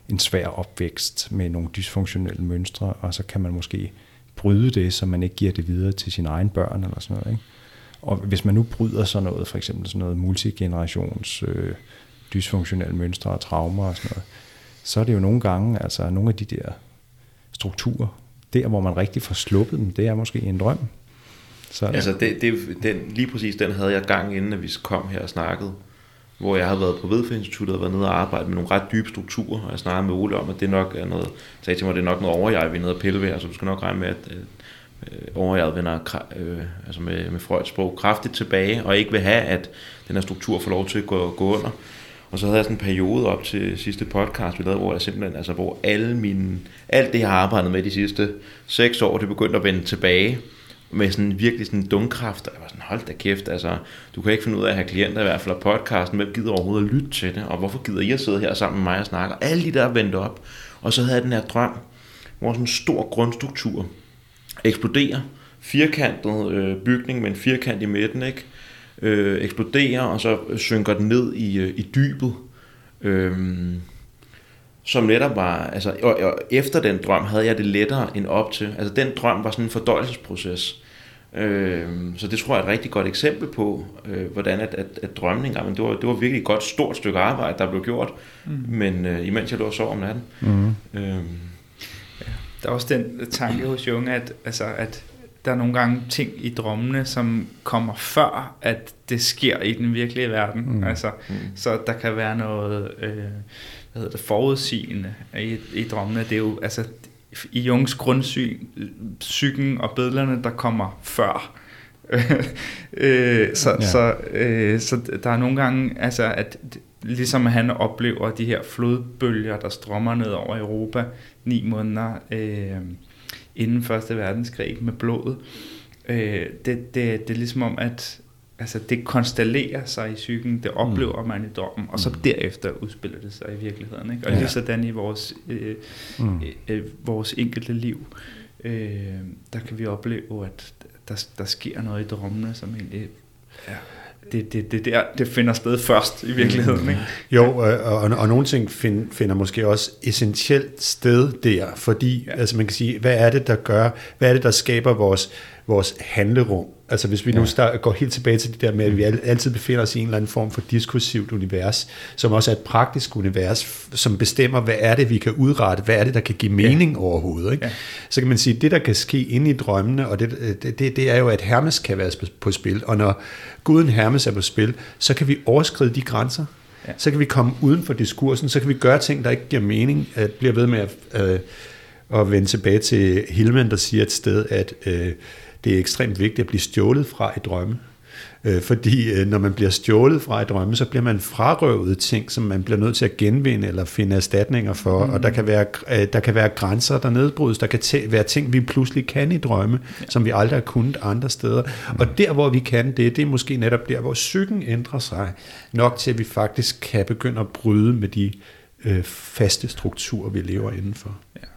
en svær opvækst med nogle dysfunktionelle mønstre, og så kan man måske bryde det, så man ikke giver det videre til sine egne børn eller sådan noget. Ikke? Og hvis man nu bryder sådan noget, for eksempel sådan noget multigenerations øh, dysfunktionelle mønstre og traumer og sådan noget, så er det jo nogle gange, altså nogle af de der strukturer, der hvor man rigtig får sluppet dem, det er måske en drøm. Så, altså det, det, den, lige præcis den havde jeg gang inden, at vi kom her og snakkede hvor jeg har været på Vedfærdsinstituttet og været nede og arbejde med nogle ret dybe strukturer, og jeg snakker med Ole om, at det nok er noget, sagde til mig, at det er nok noget overjeg, vi er nede og pille ved, altså du skal nok regne med, at øh, øh overjeget vender øh, altså med, med Freuds sprog kraftigt tilbage, og ikke vil have, at den her struktur får lov til at gå, gå under. Og så havde jeg sådan en periode op til sidste podcast, vi lavede, hvor jeg simpelthen, altså hvor alle mine, alt det, jeg har arbejdet med de sidste seks år, det begyndte at vende tilbage med sådan virkelig sådan dunkraft, og jeg var sådan, hold da kæft, altså, du kan ikke finde ud af at have klienter, i hvert fald og podcasten, hvem gider overhovedet at lytte til det, og hvorfor gider I at sidde her sammen med mig og snakke, alle de der vendte op, og så havde jeg den her drøm, hvor sådan en stor grundstruktur eksploderer, firkantet øh, bygning med en firkant i midten, ikke? Øh, eksploderer, og så synker den ned i, øh, i dybet, øh, som netop var, altså, og, og efter den drøm havde jeg det lettere end op til. Altså den drøm var sådan en fordøjelsesproces. Øh, så det tror jeg er et rigtig godt eksempel på, øh, hvordan at, at, at drømninger, men det var, det var virkelig et godt stort stykke arbejde, der blev gjort, mm. men øh, imens jeg lå og sov om natten. Mm. Øh, ja. Der er også den tanke hos Jung, at, altså, at der er nogle gange ting i drømmene, som kommer før, at det sker i den virkelige verden. Mm. Altså, mm. Så der kan være noget... Øh, hvad hedder det, forudsigende i, i drømmene. Det er jo, altså, i Jungs grundsyn, psyken og billederne, der kommer før. øh, så, ja. så, øh, så der er nogle gange, altså, at ligesom han oplever de her flodbølger, der strømmer ned over Europa ni måneder øh, inden Første Verdenskrig med blodet. Øh, det, det, det er ligesom om, at altså det konstellerer sig i psyken, det oplever mm. man i drømmen, og så mm. derefter udspiller det sig i virkeligheden. Ikke? Og ja. lige sådan i vores, øh, mm. øh, vores enkelte liv, øh, der kan vi opleve, at der, der sker noget i drømmene, som egentlig ja, det, det, det, der, det finder sted først i virkeligheden. Mm. Ikke? Jo, og, og, og nogle ting find, finder måske også essentielt sted der, fordi ja. altså man kan sige, hvad er det, der gør, hvad er det, der skaber vores, vores handlerum? Altså hvis vi nu start, går helt tilbage til det der med, at vi altid befinder os i en eller anden form for diskursivt univers, som også er et praktisk univers, som bestemmer, hvad er det, vi kan udrette, hvad er det, der kan give mening ja. overhovedet. Ikke? Ja. Så kan man sige, at det, der kan ske inde i drømmene, og det, det, det er jo, at Hermes kan være på spil, og når guden Hermes er på spil, så kan vi overskride de grænser. Ja. Så kan vi komme uden for diskursen, så kan vi gøre ting, der ikke giver mening, at bliver ved med at, øh, at vende tilbage til Hillman, der siger et sted, at øh, det er ekstremt vigtigt at blive stjålet fra i drømme. Øh, fordi øh, når man bliver stjålet fra et drømme, så bliver man frarøvet ting, som man bliver nødt til at genvinde eller finde erstatninger for, mm. og der kan, være, øh, der kan være grænser, der nedbrydes, der kan tæ- være ting, vi pludselig kan i drømme, ja. som vi aldrig har kunnet andre steder. Mm. Og der, hvor vi kan det, det er måske netop der, hvor psyken ændrer sig, nok til, at vi faktisk kan begynde at bryde med de øh, faste strukturer, vi lever indenfor. Ja.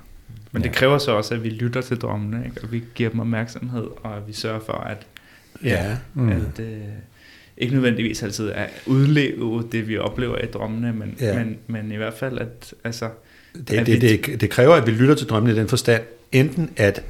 Men det kræver så også, at vi lytter til drømmene, ikke? og vi giver dem opmærksomhed, og at vi sørger for, at Ja. Mm. At øh, ikke nødvendigvis altid at udleve det, vi oplever i drømmene, men, ja. men, men i hvert fald, at altså... Det, at det, vi, det, det kræver, at vi lytter til drømmene i den forstand, enten at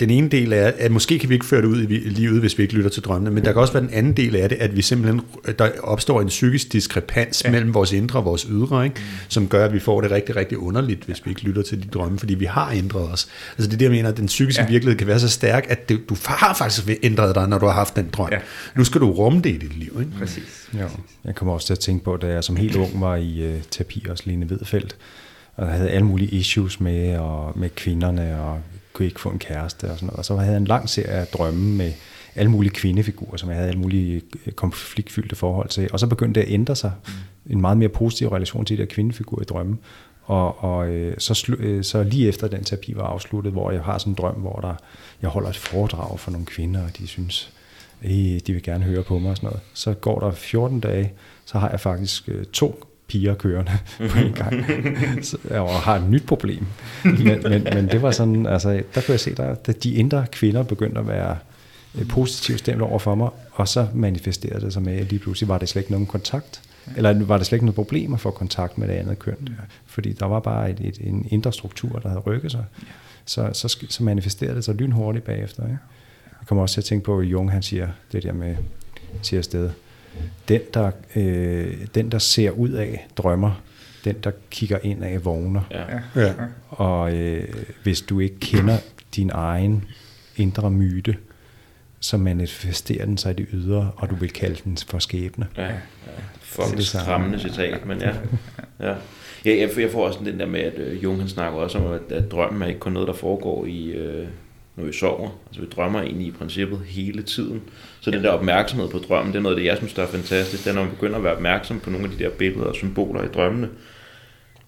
den ene del er, at måske kan vi ikke føre det ud i livet, hvis vi ikke lytter til drømmene, men der kan også være den anden del af det, at vi simpelthen, der opstår en psykisk diskrepans ja. mellem vores indre og vores ydre, ikke? Som gør, at vi får det rigtig, rigtig underligt, hvis vi ikke lytter til de drømme, fordi vi har ændret os. Altså det er det, jeg mener, at den psykiske ja. virkelighed kan være så stærk, at det, du har faktisk ændret dig, når du har haft den drøm. Ja. Nu skal du rumme det i dit liv. Ikke? Præcis. Ja. Jeg kommer også til at tænke på, da jeg som helt ung var i uh, terapi hos Lene Vedfeldt, og havde alle mulige issues med, og med kvinderne, og kunne ikke få en kæreste og sådan noget. Og så havde jeg en lang serie af drømme med alle mulige kvindefigurer, som jeg havde alle mulige øh, konfliktfyldte forhold til. Og så begyndte det at ændre sig. Mm. En meget mere positiv relation til de der kvindefigurer i drømmen. Og, og øh, så, øh, så lige efter den terapi var afsluttet, hvor jeg har sådan en drøm, hvor der, jeg holder et foredrag for nogle kvinder, og de synes, øh, de vil gerne høre på mig og sådan noget. Så går der 14 dage, så har jeg faktisk øh, to piger kørende på en gang, og har et nyt problem. Men, men, men det var sådan, altså, der kunne jeg se, at de indre kvinder begyndte at være øh, positivt stemt over for mig, og så manifesterede det sig med, at lige pludselig var det slet ikke nogen kontakt, eller var det slet ikke noget problem at få kontakt med det andet køn, fordi der var bare et, et, en indre struktur, der havde rykket sig. Så, så, så manifesterede det sig lynhurtigt bagefter. Ja. Jeg kommer også til at tænke på, at Jung han siger det der med, siger afsted, den der, øh, den, der ser ud af, drømmer, den, der kigger ind af, vågner. Ja. Ja. Og øh, hvis du ikke kender din egen indre myte, så manifesterer den sig i det ydre, og du vil kalde den for skæbne. Ja, ja. Fuck skræmmende citat, men ja. ja. Ja, jeg, jeg får også den der med, at øh, Jung han snakker også om, at, at drømmen er ikke kun noget, der foregår i, øh, når vi sover. Altså vi drømmer egentlig i princippet hele tiden. Så den der opmærksomhed på drømmen, det er noget af det, jeg synes, der er fantastisk. Det er, når man begynder at være opmærksom på nogle af de der billeder og symboler i drømmene,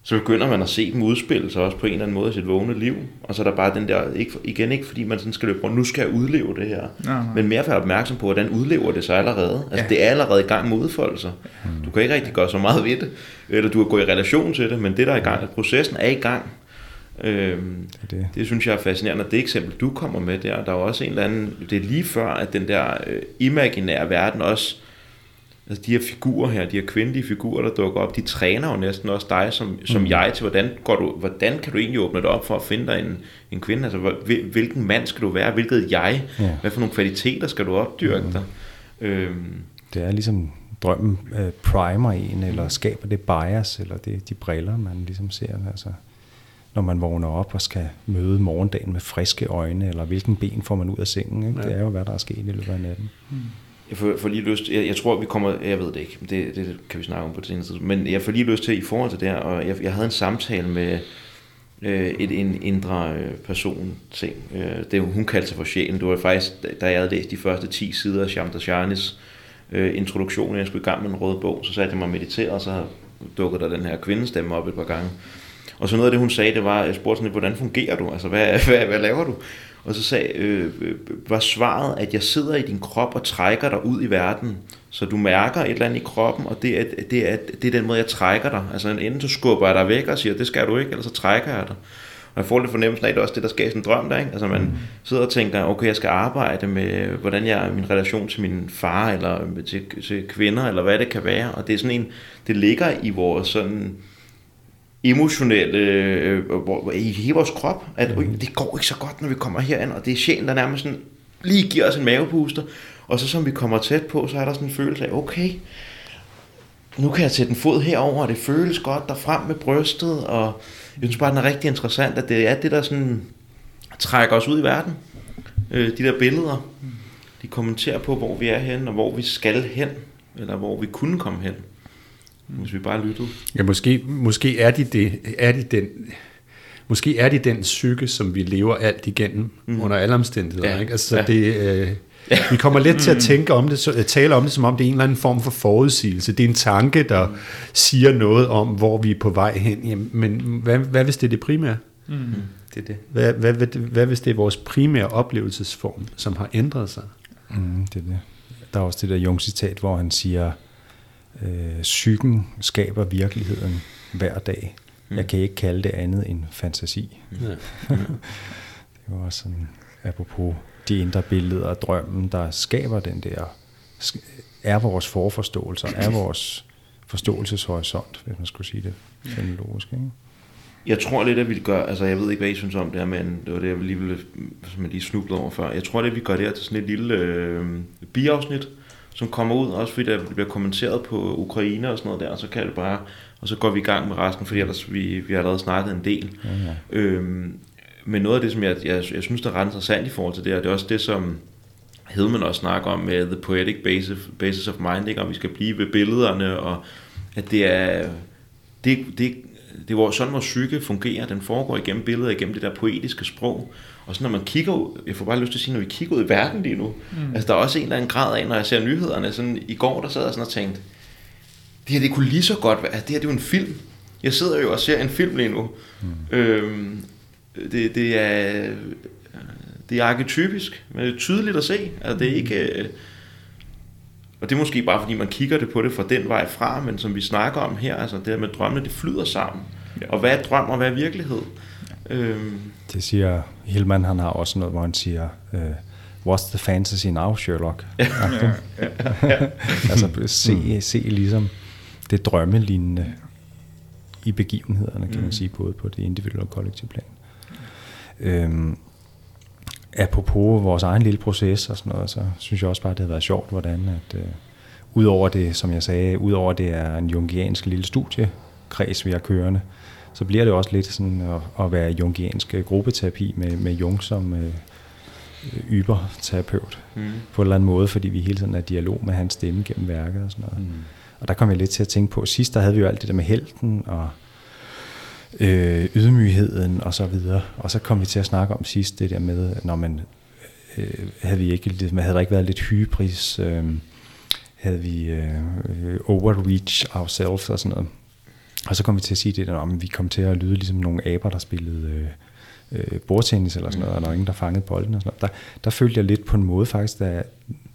så begynder man at se dem udspille sig også på en eller anden måde i sit vågne liv. Og så er der bare den der, ikke, igen ikke fordi man sådan skal løbe rundt, nu skal jeg udleve det her. Nej. Men mere være opmærksom på, hvordan udlever det sig allerede. Altså ja. det er allerede i gang med udfoldelser. Mm. Du kan ikke rigtig gøre så meget ved det, eller du kan gå i relation til det, men det der er i gang, at processen er i gang. Øhm, det, det. synes jeg er fascinerende. Det eksempel, du kommer med der, der er også en eller anden, det er lige før, at den der øh, imaginære verden også, altså de her figurer her, de her kvindelige figurer, der dukker op, de træner jo næsten også dig som, som mm. jeg til, hvordan, går du, hvordan kan du egentlig åbne det op for at finde dig en, en kvinde? Altså, hvilken mand skal du være? Hvilket jeg? Ja. Hvad for nogle kvaliteter skal du opdyrke mm. dig? Øhm, det er ligesom drømmen øh, primer en, eller skaber det bias, eller det, de briller, man ligesom ser. Altså når man vågner op og skal møde morgendagen med friske øjne, eller hvilken ben får man ud af sengen. Ikke? Ja. Det er jo, hvad der er sket i løbet af natten. Jeg får, får lige lyst, jeg, jeg tror, vi kommer, jeg ved det ikke, det, det kan vi snakke om på det senere tid, men jeg får lige lyst til, i forhold til det her, og jeg, jeg havde en samtale med øh, et en indre øh, person ting. Øh, det hun kaldte sig for sjælen. Det var faktisk, da jeg havde læst de første 10 sider af Shamdashanis øh, introduktion, jeg skulle i gang med en rød bog, så satte jeg mig og mediterede, og så dukkede der den her kvindestemme op et par gange. Og så noget af det, hun sagde, det var, jeg spurgte sådan lidt, hvordan fungerer du? Altså, hvad, hvad, hvad laver du? Og så sagde, øh, øh, var svaret, at jeg sidder i din krop og trækker dig ud i verden. Så du mærker et eller andet i kroppen, og det er, det er, det er den måde, jeg trækker dig. Altså enten så skubber jeg dig væk og siger, det skal du ikke, eller så trækker jeg dig. Og jeg får lidt fornemmelsen af, at det er også det, der sker i sådan en drøm der, ikke? Altså man mm. sidder og tænker, okay, jeg skal arbejde med, hvordan jeg min relation til min far, eller til, til kvinder, eller hvad det kan være. Og det er sådan en, det ligger i vores sådan, emotionelle øh, i hele vores krop, at mm. det går ikke så godt, når vi kommer herind, og det er sjælen, der nærmest sådan, lige giver os en mavepuster, og så som vi kommer tæt på, så er der sådan en følelse af, okay, nu kan jeg sætte en fod herover, og det føles godt der frem med brystet, og jeg synes bare, den er rigtig interessant, at det er det, der sådan trækker os ud i verden. Øh, de der billeder, de kommenterer på, hvor vi er hen, og hvor vi skal hen, eller hvor vi kunne komme hen hvis vi bare lyttede. Ja, måske, måske er de det, er de den, måske er de den psyke, som vi lever alt igennem, mm. under alle omstændigheder. Ja. Ikke? Altså, ja. det, øh, Vi kommer let til at tænke om det, så, at tale om det, som om det er en eller anden form for forudsigelse. Det er en tanke, der siger noget om, hvor vi er på vej hen. Jamen, men hvad, hvad hvis det er det primære? Mm. Det er det. Hvad, hvad, hvad, hvad hvis det er vores primære oplevelsesform, som har ændret sig? Mm, det er det. Der er også det der Jung-citat, hvor han siger, øh, psyken skaber virkeligheden hver dag. Jeg kan ikke kalde det andet end fantasi. Ja. Det var også sådan, apropos de indre billeder og drømmen, der skaber den der, er vores forforståelser, er vores forståelseshorisont, hvis man skulle sige det fenomenologisk. Ikke? Jeg tror lidt, at vi gør, altså jeg ved ikke, hvad I synes om det her, men det var det, jeg lige ville, som jeg lige snublede over før. Jeg tror lidt, at vi gør det her til sådan et lille øh, biafsnit, som kommer ud, også fordi der bliver kommenteret på Ukraine og sådan noget der, så kan det bare, og så går vi i gang med resten, fordi ellers vi, vi har allerede snakket en del. Ja, ja. Øhm, men noget af det, som jeg, jeg, jeg synes, der er ret interessant i forhold til det her, det er også det, som Hedman også snakker om med the poetic basis, basis of mind, ikke? om vi skal blive ved billederne, og at det er, det, det, det er hvor, sådan, vores psyke fungerer. Den foregår igennem billeder, igennem det der poetiske sprog. Og så når man kigger ud, jeg får bare lyst til at sige, når vi kigger ud i verden lige nu, mm. altså der er også en eller anden grad af, når jeg ser nyhederne, sådan i går, der sad jeg sådan og tænkte, det her, det kunne lige så godt være, det her, det er jo en film. Jeg sidder jo og ser en film lige nu. Mm. Øhm, det, det er det er arketypisk, men det er tydeligt at se. Altså, det er ikke... Øh, og det er måske bare fordi man kigger det på det fra den vej fra, men som vi snakker om her, altså det her med drømmene, det flyder sammen. Ja. Og hvad er drøm og hvad er virkelighed? Ja. Øhm, Det siger Hillman, han har også noget, hvor han siger, uh, what's the fantasy now, Sherlock? Ja. ja, ja. altså se, se ligesom det drømmelignende i begivenhederne, kan man Mm. sige, både på det individuelle og kollektive plan. Øhm, apropos vores egen lille proces og sådan noget, så synes jeg også bare, det har været sjovt, hvordan at, øh, udover det, som jeg sagde, udover det er en jungiansk lille studiekreds, vi har kørende, så bliver det også lidt sådan at, at være jungiansk gruppeterapi med, med Jung som øh, yberterapeut mm. på en eller anden måde, fordi vi hele tiden er i dialog med hans stemme gennem værket og sådan noget. Mm. Og der kom jeg lidt til at tænke på, sidst der havde vi jo alt det der med helten og øh, ydmygheden og så videre. Og så kom vi til at snakke om sidst det der med, når man øh, havde vi ikke, lidt- man havde der ikke været lidt hybris, øh, havde vi øh, overreach ourselves og sådan noget. Og så kom vi til at sige det der, om vi kom til at lyde ligesom nogle aber, der spillede øh, øh, bordtennis eller sådan noget, og der var ingen, der fangede bolden og sådan noget. Der, der følte jeg lidt på en måde faktisk, da,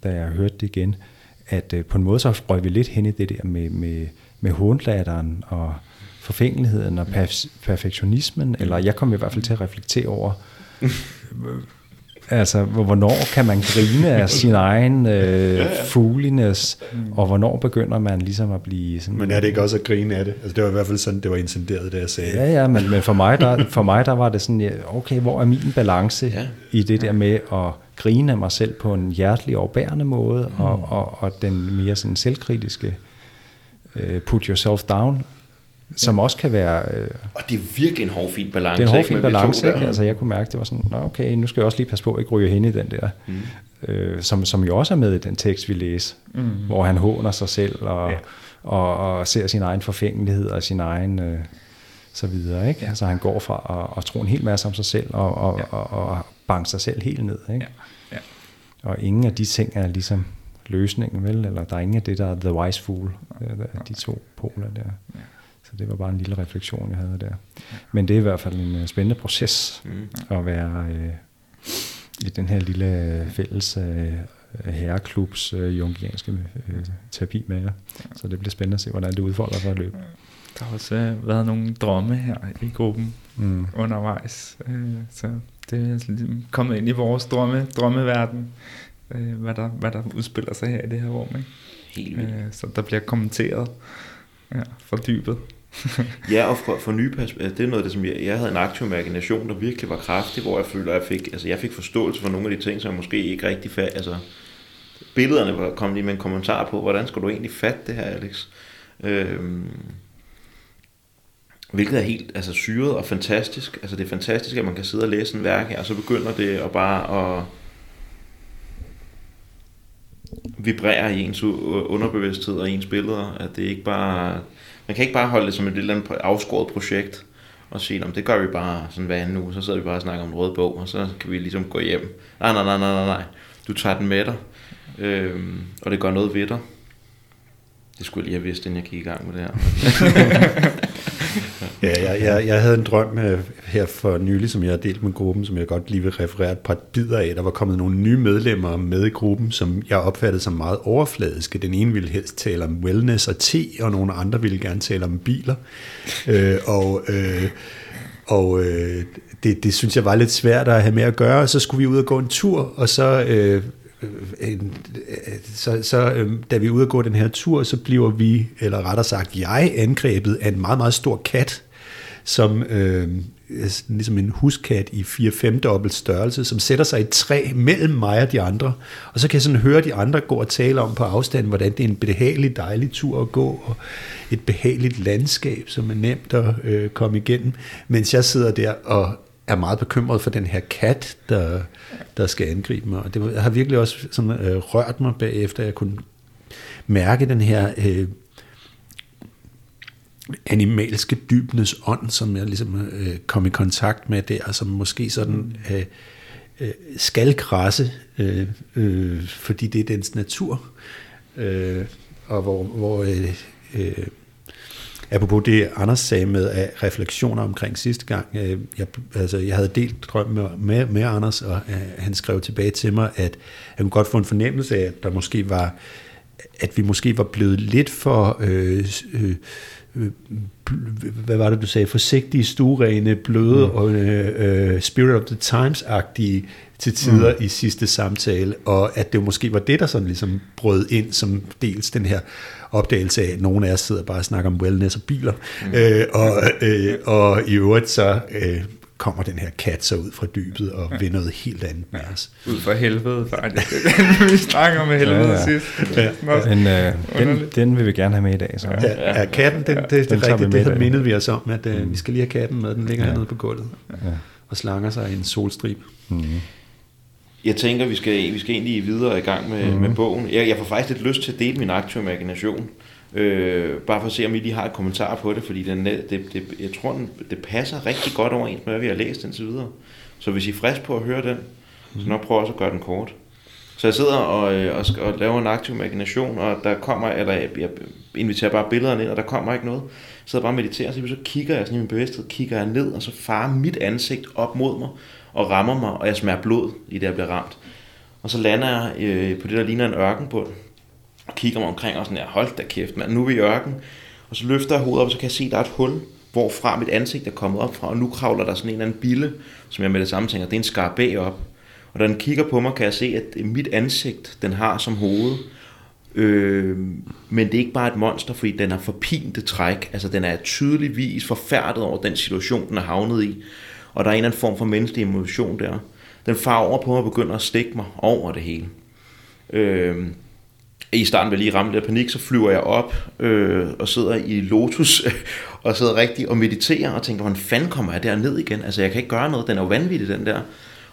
da jeg hørte det igen, at øh, på en måde så røg vi lidt hen i det der med, med, med håndlatteren og forfængeligheden og perf- perfektionismen, eller jeg kom i hvert fald til at reflektere over, altså hvor- hvornår kan man grine af sin egen øh, fugliness, og hvornår begynder man ligesom at blive sådan... Men er det ikke også at grine af det? Altså, det var i hvert fald sådan, det var intenderet, da jeg sagde det. Ja, ja, men, men for, mig, der, for mig der var det sådan, ja, okay, hvor er min balance Ja. ja. i det der med at grine af mig selv på en hjertelig overbærende måde, mm. og, og, og den mere sådan selvkritiske uh, put yourself down, som også kan være, øh, Og det er virkelig en hårfin balance. det er en ikke, hård fin med vi to balance, ikke? Altså jeg kunne mærke, det var sådan, Nå, okay, nu skal jeg også lige passe på, at jeg ikke ryger hen i den der, mm. øh, som, som jo også er med i den tekst, vi læser, mm. hvor han håner sig selv, og, ja. og, og ser sin egen forfængelighed, og sin egen, øh, så videre, ikke? Ja. Altså han går fra at, at tro en hel masse om sig selv, og, og, ja. og, og, banke sig selv helt ned, ikke? Ja. Ja. Og ingen af de ting er ligesom løsningen, vel? Eller der er ingen af det, der er the wise fool, øh, de to poler der. Ja. Så det var bare en lille refleksion, jeg havde der. Men det er i hvert fald en øh, spændende proces Mm. at være øh, i den her lille øh, fælles øh, herreklubs øh, jungianske øh, terapi med jer. Så det bliver spændende at se, hvordan det udfolder sig i løbet. Der har også øh, været nogle drømme her i gruppen Mm. undervejs. Øh, så det er ligesom kommet ind i vores drømme, drømmeverden, øh, hvad, der, hvad der udspiller sig her i det her rum. Ikke? Helt vildt. Øh, så der bliver kommenteret ja, fordybet. Ja, og for, for nye perspektiv, altså, det er noget af det, som jeg, jeg havde en aktiv imagination, der virkelig var kraftig, hvor jeg føler, at jeg fik, altså jeg fik forståelse for nogle af de ting, som jeg måske ikke rigtig fat, altså billederne var kom lige med en kommentar på, hvordan skal du egentlig fatte det her, Alex? Øhm, hvilket er helt altså, syret og fantastisk. Altså det er fantastisk, at man kan sidde og læse en værk her, og så begynder det at bare at vibrere i ens underbevidsthed og ens billeder. At det ikke bare... Man kan ikke bare holde det som et lille andet afskåret projekt og sige, om det gør vi bare sådan hver anden uge, så sidder vi bare og snakker om en rød bog, og så kan vi ligesom gå hjem. Nej, nej, nej, nej, nej, nej. du tager den med dig, øhm, og det gør noget ved dig. Det skulle jeg lige have vidst, inden jeg gik i gang med det her. ja, jeg, jeg, jeg havde en drøm øh, her for nylig, som jeg har delt med gruppen, som jeg godt lige vil referere et par bidder af. Der var kommet nogle nye medlemmer med i gruppen, som jeg opfattede som meget overfladiske. Den ene ville helst tale om wellness og te, og nogle andre ville gerne tale om biler. øh, og øh, og øh, det, det synes jeg var lidt svært at have med at gøre. Så skulle vi ud og gå en tur, og så... Øh, Øh, øh, så, så øhm, da vi er ude at gå den her tur, så bliver vi, eller rettere sagt jeg, angrebet af en meget, meget stor kat, som øh, ligesom en huskat i 4-5 dobbelt størrelse, som sætter sig i et træ mellem mig og de andre. Og så kan jeg sådan høre de andre gå og tale om på afstand, hvordan det er en behagelig, dejlig tur at gå, og et behageligt landskab, som er nemt at øh, komme igennem, mens jeg sidder der og er meget bekymret for den her kat, der, der skal angribe mig. Og det har virkelig også sådan, øh, rørt mig bagefter, jeg kunne mærke den her øh, animalske dybnes ånd, som jeg ligesom øh, kom i kontakt med der, som måske sådan øh, øh, skal krasse, øh, øh, fordi det er dens natur. Øh, og hvor, hvor øh, øh, apropos det, Anders sagde med af refleksioner omkring sidste gang, øh, jeg, altså, jeg havde delt drøm med, med, med Anders, og øh, han skrev tilbage til mig, at han kunne godt få en fornemmelse af, at der måske var, at vi måske var blevet lidt for øh, øh, hvad var det, du sagde, forsigtige, stuerene, bløde mm. og uh, Spirit of the Times-agtige til tider mm. i sidste samtale, og at det måske var det, der sådan ligesom brød ind som dels den her opdagelse af, at nogle af os sidder bare og snakker om wellness og biler, mm. øh, og, øh, og i øvrigt så øh, kommer den her kat så ud fra dybet og ja. vil noget helt andet med os. Ud for helvede, faktisk. vi snakker om helvede ja, ja. sidst. Ja. Den, øh, den, den vil vi gerne have med i dag. Så. Ja, ja, katten, den, det, det, den det, rigtigt, det havde mindet vi os om, at øh, mm. vi skal lige have katten med, den ligger ja. hernede på gulvet ja. og slanger sig i en solstrib. Mm. Jeg tænker, vi skal, vi skal egentlig videre i gang med, mm. med bogen. Jeg, jeg får faktisk lidt lyst til at dele min aktive imagination. Øh, bare for at se, om I lige har et kommentar på det, fordi den, det, det, jeg tror, den, det passer rigtig godt overens med, hvad vi har læst indtil videre. Så hvis I er frisk på at høre den, mm. så nok prøv også at gøre den kort. Så jeg sidder og, øh, og, og laver en aktiv imagination, og der kommer, eller jeg, jeg inviterer bare billederne ind, og der kommer ikke noget. Så sidder bare og mediterer, så, så kigger jeg sådan i min bevidsthed, kigger jeg ned, og så farer mit ansigt op mod mig, og rammer mig, og jeg smager blod i det, jeg bliver ramt. Og så lander jeg øh, på det, der ligner en ørkenbund, og kigger mig omkring og sådan, her, hold da kæft, mand, nu er vi i ørken. Og så løfter jeg hovedet op, og så kan jeg se, at der er et hul, hvorfra mit ansigt er kommet op fra, og nu kravler der sådan en eller anden bille, som jeg med det samme tænker, det er en skarabæ op. Og da den kigger på mig, kan jeg se, at øh, mit ansigt, den har som hoved. Øh, men det er ikke bare et monster, fordi den har forpinte træk. Altså den er tydeligvis forfærdet over den situation, den er havnet i. Og der er en eller anden form for menneskelig emotion der. Den far over på mig og begynder at stikke mig over det hele. Øh, i starten vil jeg lige ramme lidt panik, så flyver jeg op øh, og sidder i Lotus og sidder rigtig og mediterer og tænker, hvordan fanden kommer jeg der ned igen? Altså jeg kan ikke gøre noget, den er jo vanvittig den der.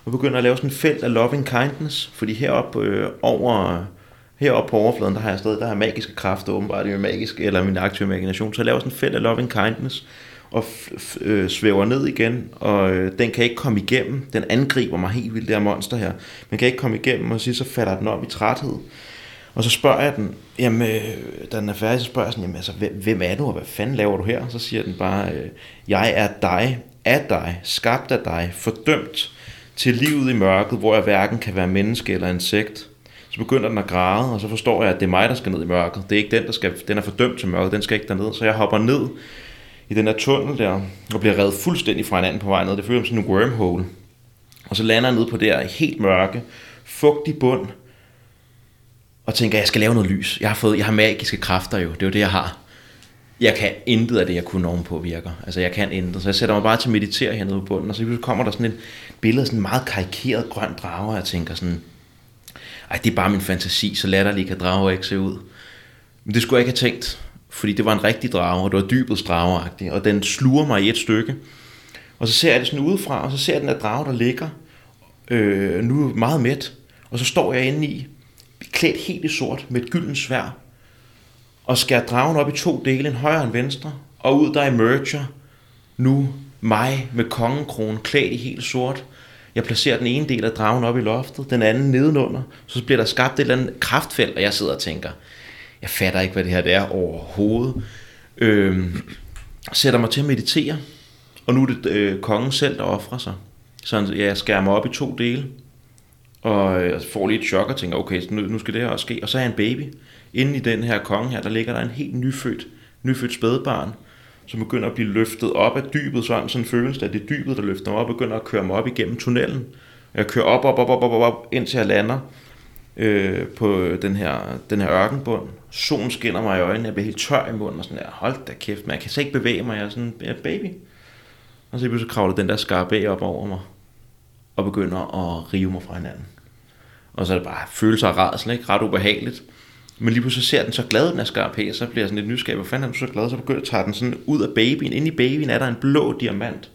Og begynder at lave sådan et felt af loving kindness, fordi heroppe øh, over heroppe på overfladen, der har jeg stadig, der har magiske kræfter åbenbart, det er magisk, eller min aktive imagination, så jeg laver sådan en felt af loving kindness, og øh, svæver ned igen, og øh, den kan ikke komme igennem, den angriber mig helt vildt, det her monster her, men kan ikke komme igennem, og så falder den op i træthed, og så spørger jeg den, jamen, øh, da den er færdig, så spørger jeg sådan, jamen, altså, hvem er du, og hvad fanden laver du her? Så siger den bare, øh, jeg er dig, af dig, skabt af dig, fordømt til livet i mørket, hvor jeg hverken kan være menneske eller insekt. Så begynder den at græde, og så forstår jeg, at det er mig, der skal ned i mørket. Det er ikke den, der skal, den er fordømt til mørket, den skal ikke derned. Så jeg hopper ned i den der tunnel der, og bliver reddet fuldstændig fra hinanden på vej ned. Det føles som sådan en wormhole. Og så lander jeg ned på der i helt mørke, fugtig bund, og tænker, jeg skal lave noget lys. Jeg har, fået, jeg har magiske kræfter jo, det er jo det, jeg har. Jeg kan intet af det, jeg kunne ovenpå virker. Altså, jeg kan intet. Så jeg sætter mig bare til at meditere hernede på bunden, og så kommer der sådan et billede af sådan en meget karikeret grøn drage, og jeg tænker sådan, ej, det er bare min fantasi, så latterlig kan drage ikke se ud. Men det skulle jeg ikke have tænkt, fordi det var en rigtig drage, og det var dybet drageagtigt, og den sluger mig i et stykke. Og så ser jeg det sådan udefra, og så ser jeg den der drage, der ligger, øh, nu meget mæt, og så står jeg inde i, klædt helt i sort med et gyldent svær, og skærer dragen op i to dele, en højre og en venstre, og ud der emerger nu mig med kongekrone klædt i helt sort, Jeg placerer den ene del af dragen op i loftet, den anden nedenunder. Så bliver der skabt et eller andet kraftfelt, og jeg sidder og tænker, jeg fatter ikke, hvad det her det er overhovedet. Øh, sætter mig til at meditere, og nu er det øh, kongen selv, der offrer sig. Så jeg skærer mig op i to dele, og øh, jeg får lige et chok og tænker, okay, nu, nu skal det her også ske. Og så er jeg en baby. Inde i den her konge her, der ligger der en helt nyfødt, nyfødt spædbarn, som begynder at blive løftet op af dybet, sådan, sådan føles det, at det er dybet, der løfter mig op, og begynder at køre mig op igennem tunnelen. Jeg kører op, op, op, op, op, op, op indtil jeg lander øh, på den her, den her ørkenbund. Solen skinner mig i øjnene, jeg bliver helt tør i munden, og sådan der, hold da kæft, men jeg kan så ikke bevæge mig, jeg er sådan, jeg er baby. Og så pludselig kravler den der skarpe op over mig, og begynder at rive mig fra hinanden. Og så er det bare følelser af rædsel, ikke? Ret ubehageligt. Men lige pludselig ser den så glad, den er skarp så bliver jeg sådan lidt nysgerrig, hvor fanden er du så glad, så begynder at tage den sådan ud af babyen. Inde i babyen er der en blå diamant,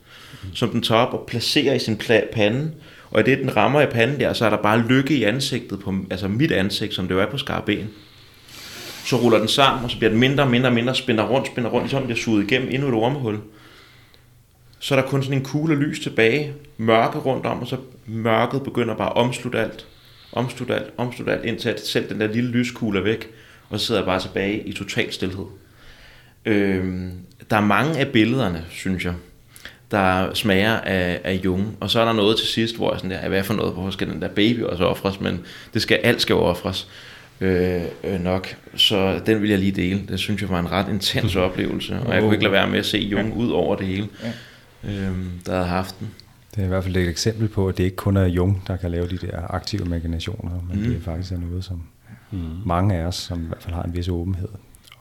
som den tager op og placerer i sin pande. Og i det, den rammer i panden der, så er der bare lykke i ansigtet, på, altså mit ansigt, som det jo er på skarpen. Så ruller den sammen, og så bliver den mindre og mindre og mindre, spænder rundt, spænder rundt, ligesom den bliver suget igennem endnu et ormehul. Så er der kun sådan en kugle lys tilbage, mørke rundt om, og så mørket begynder bare at omslutte alt omslutte alt, omslutte alt, indtil at selv den der lille lyskugle er væk, og så sidder jeg bare tilbage i total stillhed. Øhm, der er mange af billederne, synes jeg, der smager af, af Jung, og så er der noget til sidst, hvor jeg sådan der, hvad for noget, hvorfor skal den der baby også ofres, men det skal, alt skal ofres øh, øh, nok, så den vil jeg lige dele. Det synes jeg var en ret intens oplevelse, og jeg kunne ikke lade være med at se Jung ud over det hele, øhm, der havde haft den. Det er i hvert fald et eksempel på, at det ikke kun er Jung, der kan lave de der aktive imaginationer, men mm. det er faktisk er noget, som mm. mange af os, som i hvert fald har en vis åbenhed,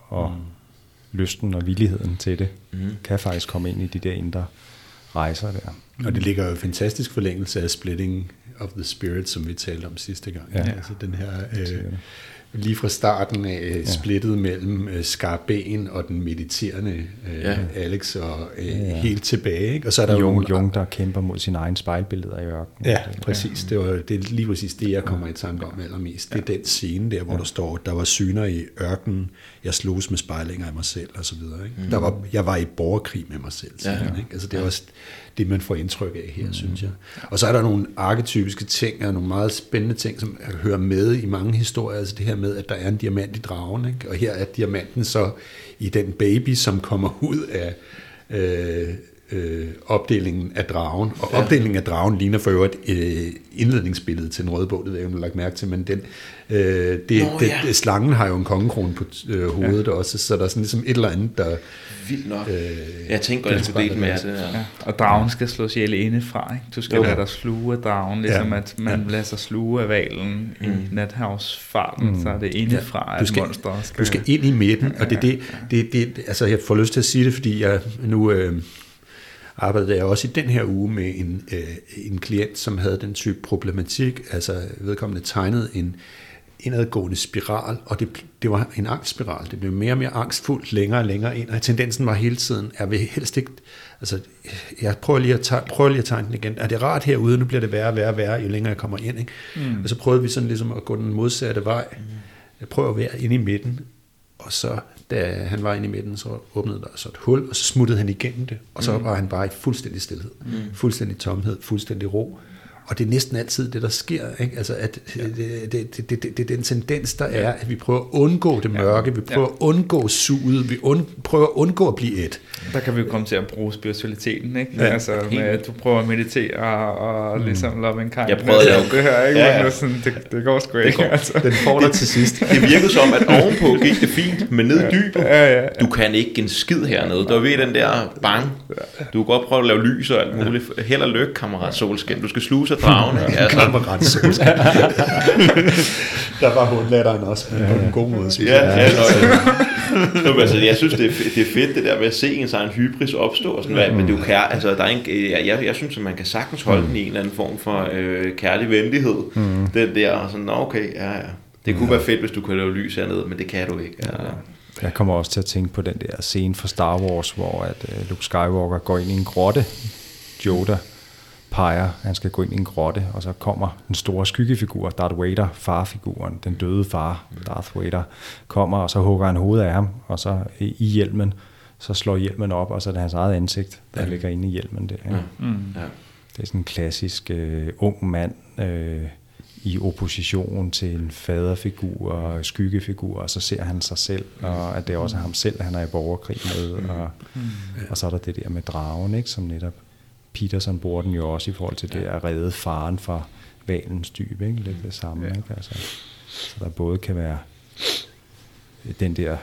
og mm. lysten og villigheden til det, mm. kan faktisk komme ind i de der indre rejser der. Og det ligger jo fantastisk forlængelse af Splitting of the Spirit, som vi talte om sidste gang. Ja. Altså den her... Øh, lige fra starten af ja. splittet mellem øh, Skarben og den mediterende øh, ja. Alex og øh, ja. helt tilbage. Ikke? Og så er der Jung, nogle, Jung, der kæmper mod sine egne spejlbilleder i ørkenen. Ja, præcis. Det, var, det er lige præcis det, jeg kommer ja. i tanke om allermest. Det er den scene der, hvor ja. der står, der var syner i ørkenen, jeg slogs med spejlinger af mig selv og så videre. Ikke? Mm. Der var, jeg var i borgerkrig med mig selv. Ja. Han, ikke? Altså, det er også det, man får indtryk af her, mm. synes jeg. Og så er der nogle arketypiske ting, og nogle meget spændende ting, som hører med i mange historier. Altså det her med, at der er en diamant i dragen, ikke? og her er diamanten så i den baby, som kommer ud af... Øh, øh, opdelingen af dragen. Og ja. opdelingen af dragen ligner for øvrigt øh, indledningsbilledet til en rød bog, det ved jeg, om du lagt mærke til, men den, øh, det, Nå, det, ja. slangen har jo en kongekrone på øh, hovedet ja. også, så der er sådan ligesom et eller andet, der... Vildt nok. Øh, jeg tænker godt, jeg skulle dele med det. Ja. Og dragen skal slås ihjel indefra, ikke? Du skal jo. lade dig sluge af dragen, ligesom ja. at man ja. lader sig sluge af valen mm. i nathavsfarten, mm. så er det indefra, ja. du skal, at monster skal... Du skal ind i midten, og det, det, det, det, altså jeg får lyst til at sige det, fordi jeg nu... Øh, arbejdede jeg også i den her uge med en, øh, en klient, som havde den type problematik, altså vedkommende tegnede en indadgående spiral, og det, det var en angstspiral. Det blev mere og mere angstfuldt længere og længere ind, og tendensen var hele tiden, jeg vil helst ikke, altså jeg prøver lige at, tage, prøver lige at tegne den igen. Er det rart herude? Nu bliver det værre og værre og værre, jo længere jeg kommer ind. Ikke? Mm. Og så prøvede vi sådan ligesom at gå den modsatte vej. Mm. Jeg prøver at være inde i midten, og så da han var inde i midten, så åbnede der så et hul, og så smuttede han igennem det, og så mm. var han bare i fuldstændig stillhed, mm. fuldstændig tomhed, fuldstændig ro. Og det er næsten altid det, der sker. Ikke? Altså, at ja. det, det, det, det, det er den tendens, der er, at vi prøver at undgå det mørke, vi prøver ja. at undgå suget, vi und, prøver at undgå at blive et. Der kan vi jo komme til at bruge spiritualiteten, ikke? Ja. Altså, med, at du prøver at meditere og mm. ligesom love and kind. Jeg prøvede jo. Det her, ikke? Ja, ja. Sådan, det, det går sgu ikke. Det altså. Den får dig til sidst. Det virkede som, at ovenpå gik det fint, men ned i dybet, ja, ja, ja. du kan ikke en skid hernede. Der er ved den der bang. Du kan godt prøve at lave lys og alt muligt. Held og lykke, kammerat solskin. Du skal sluge sig dragen. Ikke? Altså. Solskin. der var hundlatteren også, men på en god måde. Ja, ja, ja. Nå, altså, jeg synes, det er, det er fedt, det der med at se ens egen hybris opstå, og sådan, mm. men jo kær, altså, der er en, jeg, jeg, jeg synes, at man kan sagtens holde mm. den i en eller anden form for øh, kærlig venlighed. Mm. Den der, sådan, okay, ja, ja. Det kunne mm. være fedt, hvis du kunne lave lys hernede, men det kan du ikke. Ja. Jeg kommer også til at tænke på den der scene fra Star Wars, hvor at uh, Luke Skywalker går ind i en grotte. Yoda peger, han skal gå ind i en grotte, og så kommer den store skyggefigur, Darth Vader, farfiguren, den døde far, Darth Vader, kommer, og så hugger han hovedet af ham, og så i hjelmen, så slår hjelmen op, og så er det hans eget ansigt, der ja. ligger inde i hjelmen der. Ja. Mm. Ja. det er sådan en klassisk øh, ung mand øh, i opposition til en faderfigur og skyggefigur, og så ser han sig selv, og at det er også ham selv, han er i borgerkrig med, og, og så er der det der med dragen, ikke, som netop Peterson bruger den jo også i forhold til det at redde faren fra valens dyb, ikke? lidt det samme. Ikke? Altså, så der både kan være den der,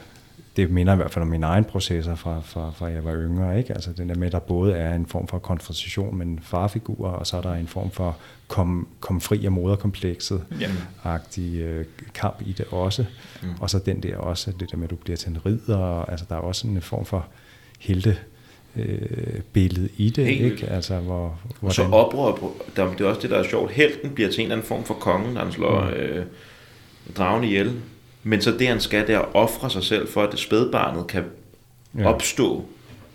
det minder i hvert fald om min egen processer fra, fra, fra jeg var yngre, ikke? altså den der med, der både er en form for konfrontation med en farfigur, og så er der en form for kom, kom fri af moderkomplekset agtig øh, kamp i det også, mm. og så den der også, det der med, at du bliver til en ridder, altså der er også en form for helte øh, billede i det, Helt ikke? Altså, hvor, Og hvordan, så oprør, der, det er også det, der er sjovt. Helten bliver til en eller anden form for kongen, når han slår Mm. øh, dragen ihjel. Men så det, han skal, det er at ofre sig selv, for at det spædbarnet kan Ja. opstå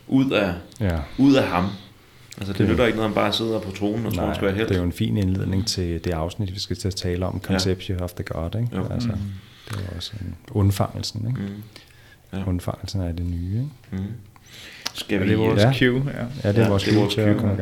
ud af, ja. ud af ham. Altså, det nytter ikke noget, han bare sidder på tronen og tror, han skal være helt. det er jo en fin indledning til det afsnit, vi skal til at tale om, Conception of the God, ikke? Jo. Altså, det er også en undfangelsen, ikke? Mm. Ja. Undfangelsen af det nye, ikke? Mm. Skal vi... det er vores Ja. cue, ja. Ja, det er Ja, vores det er cue vores til at komme i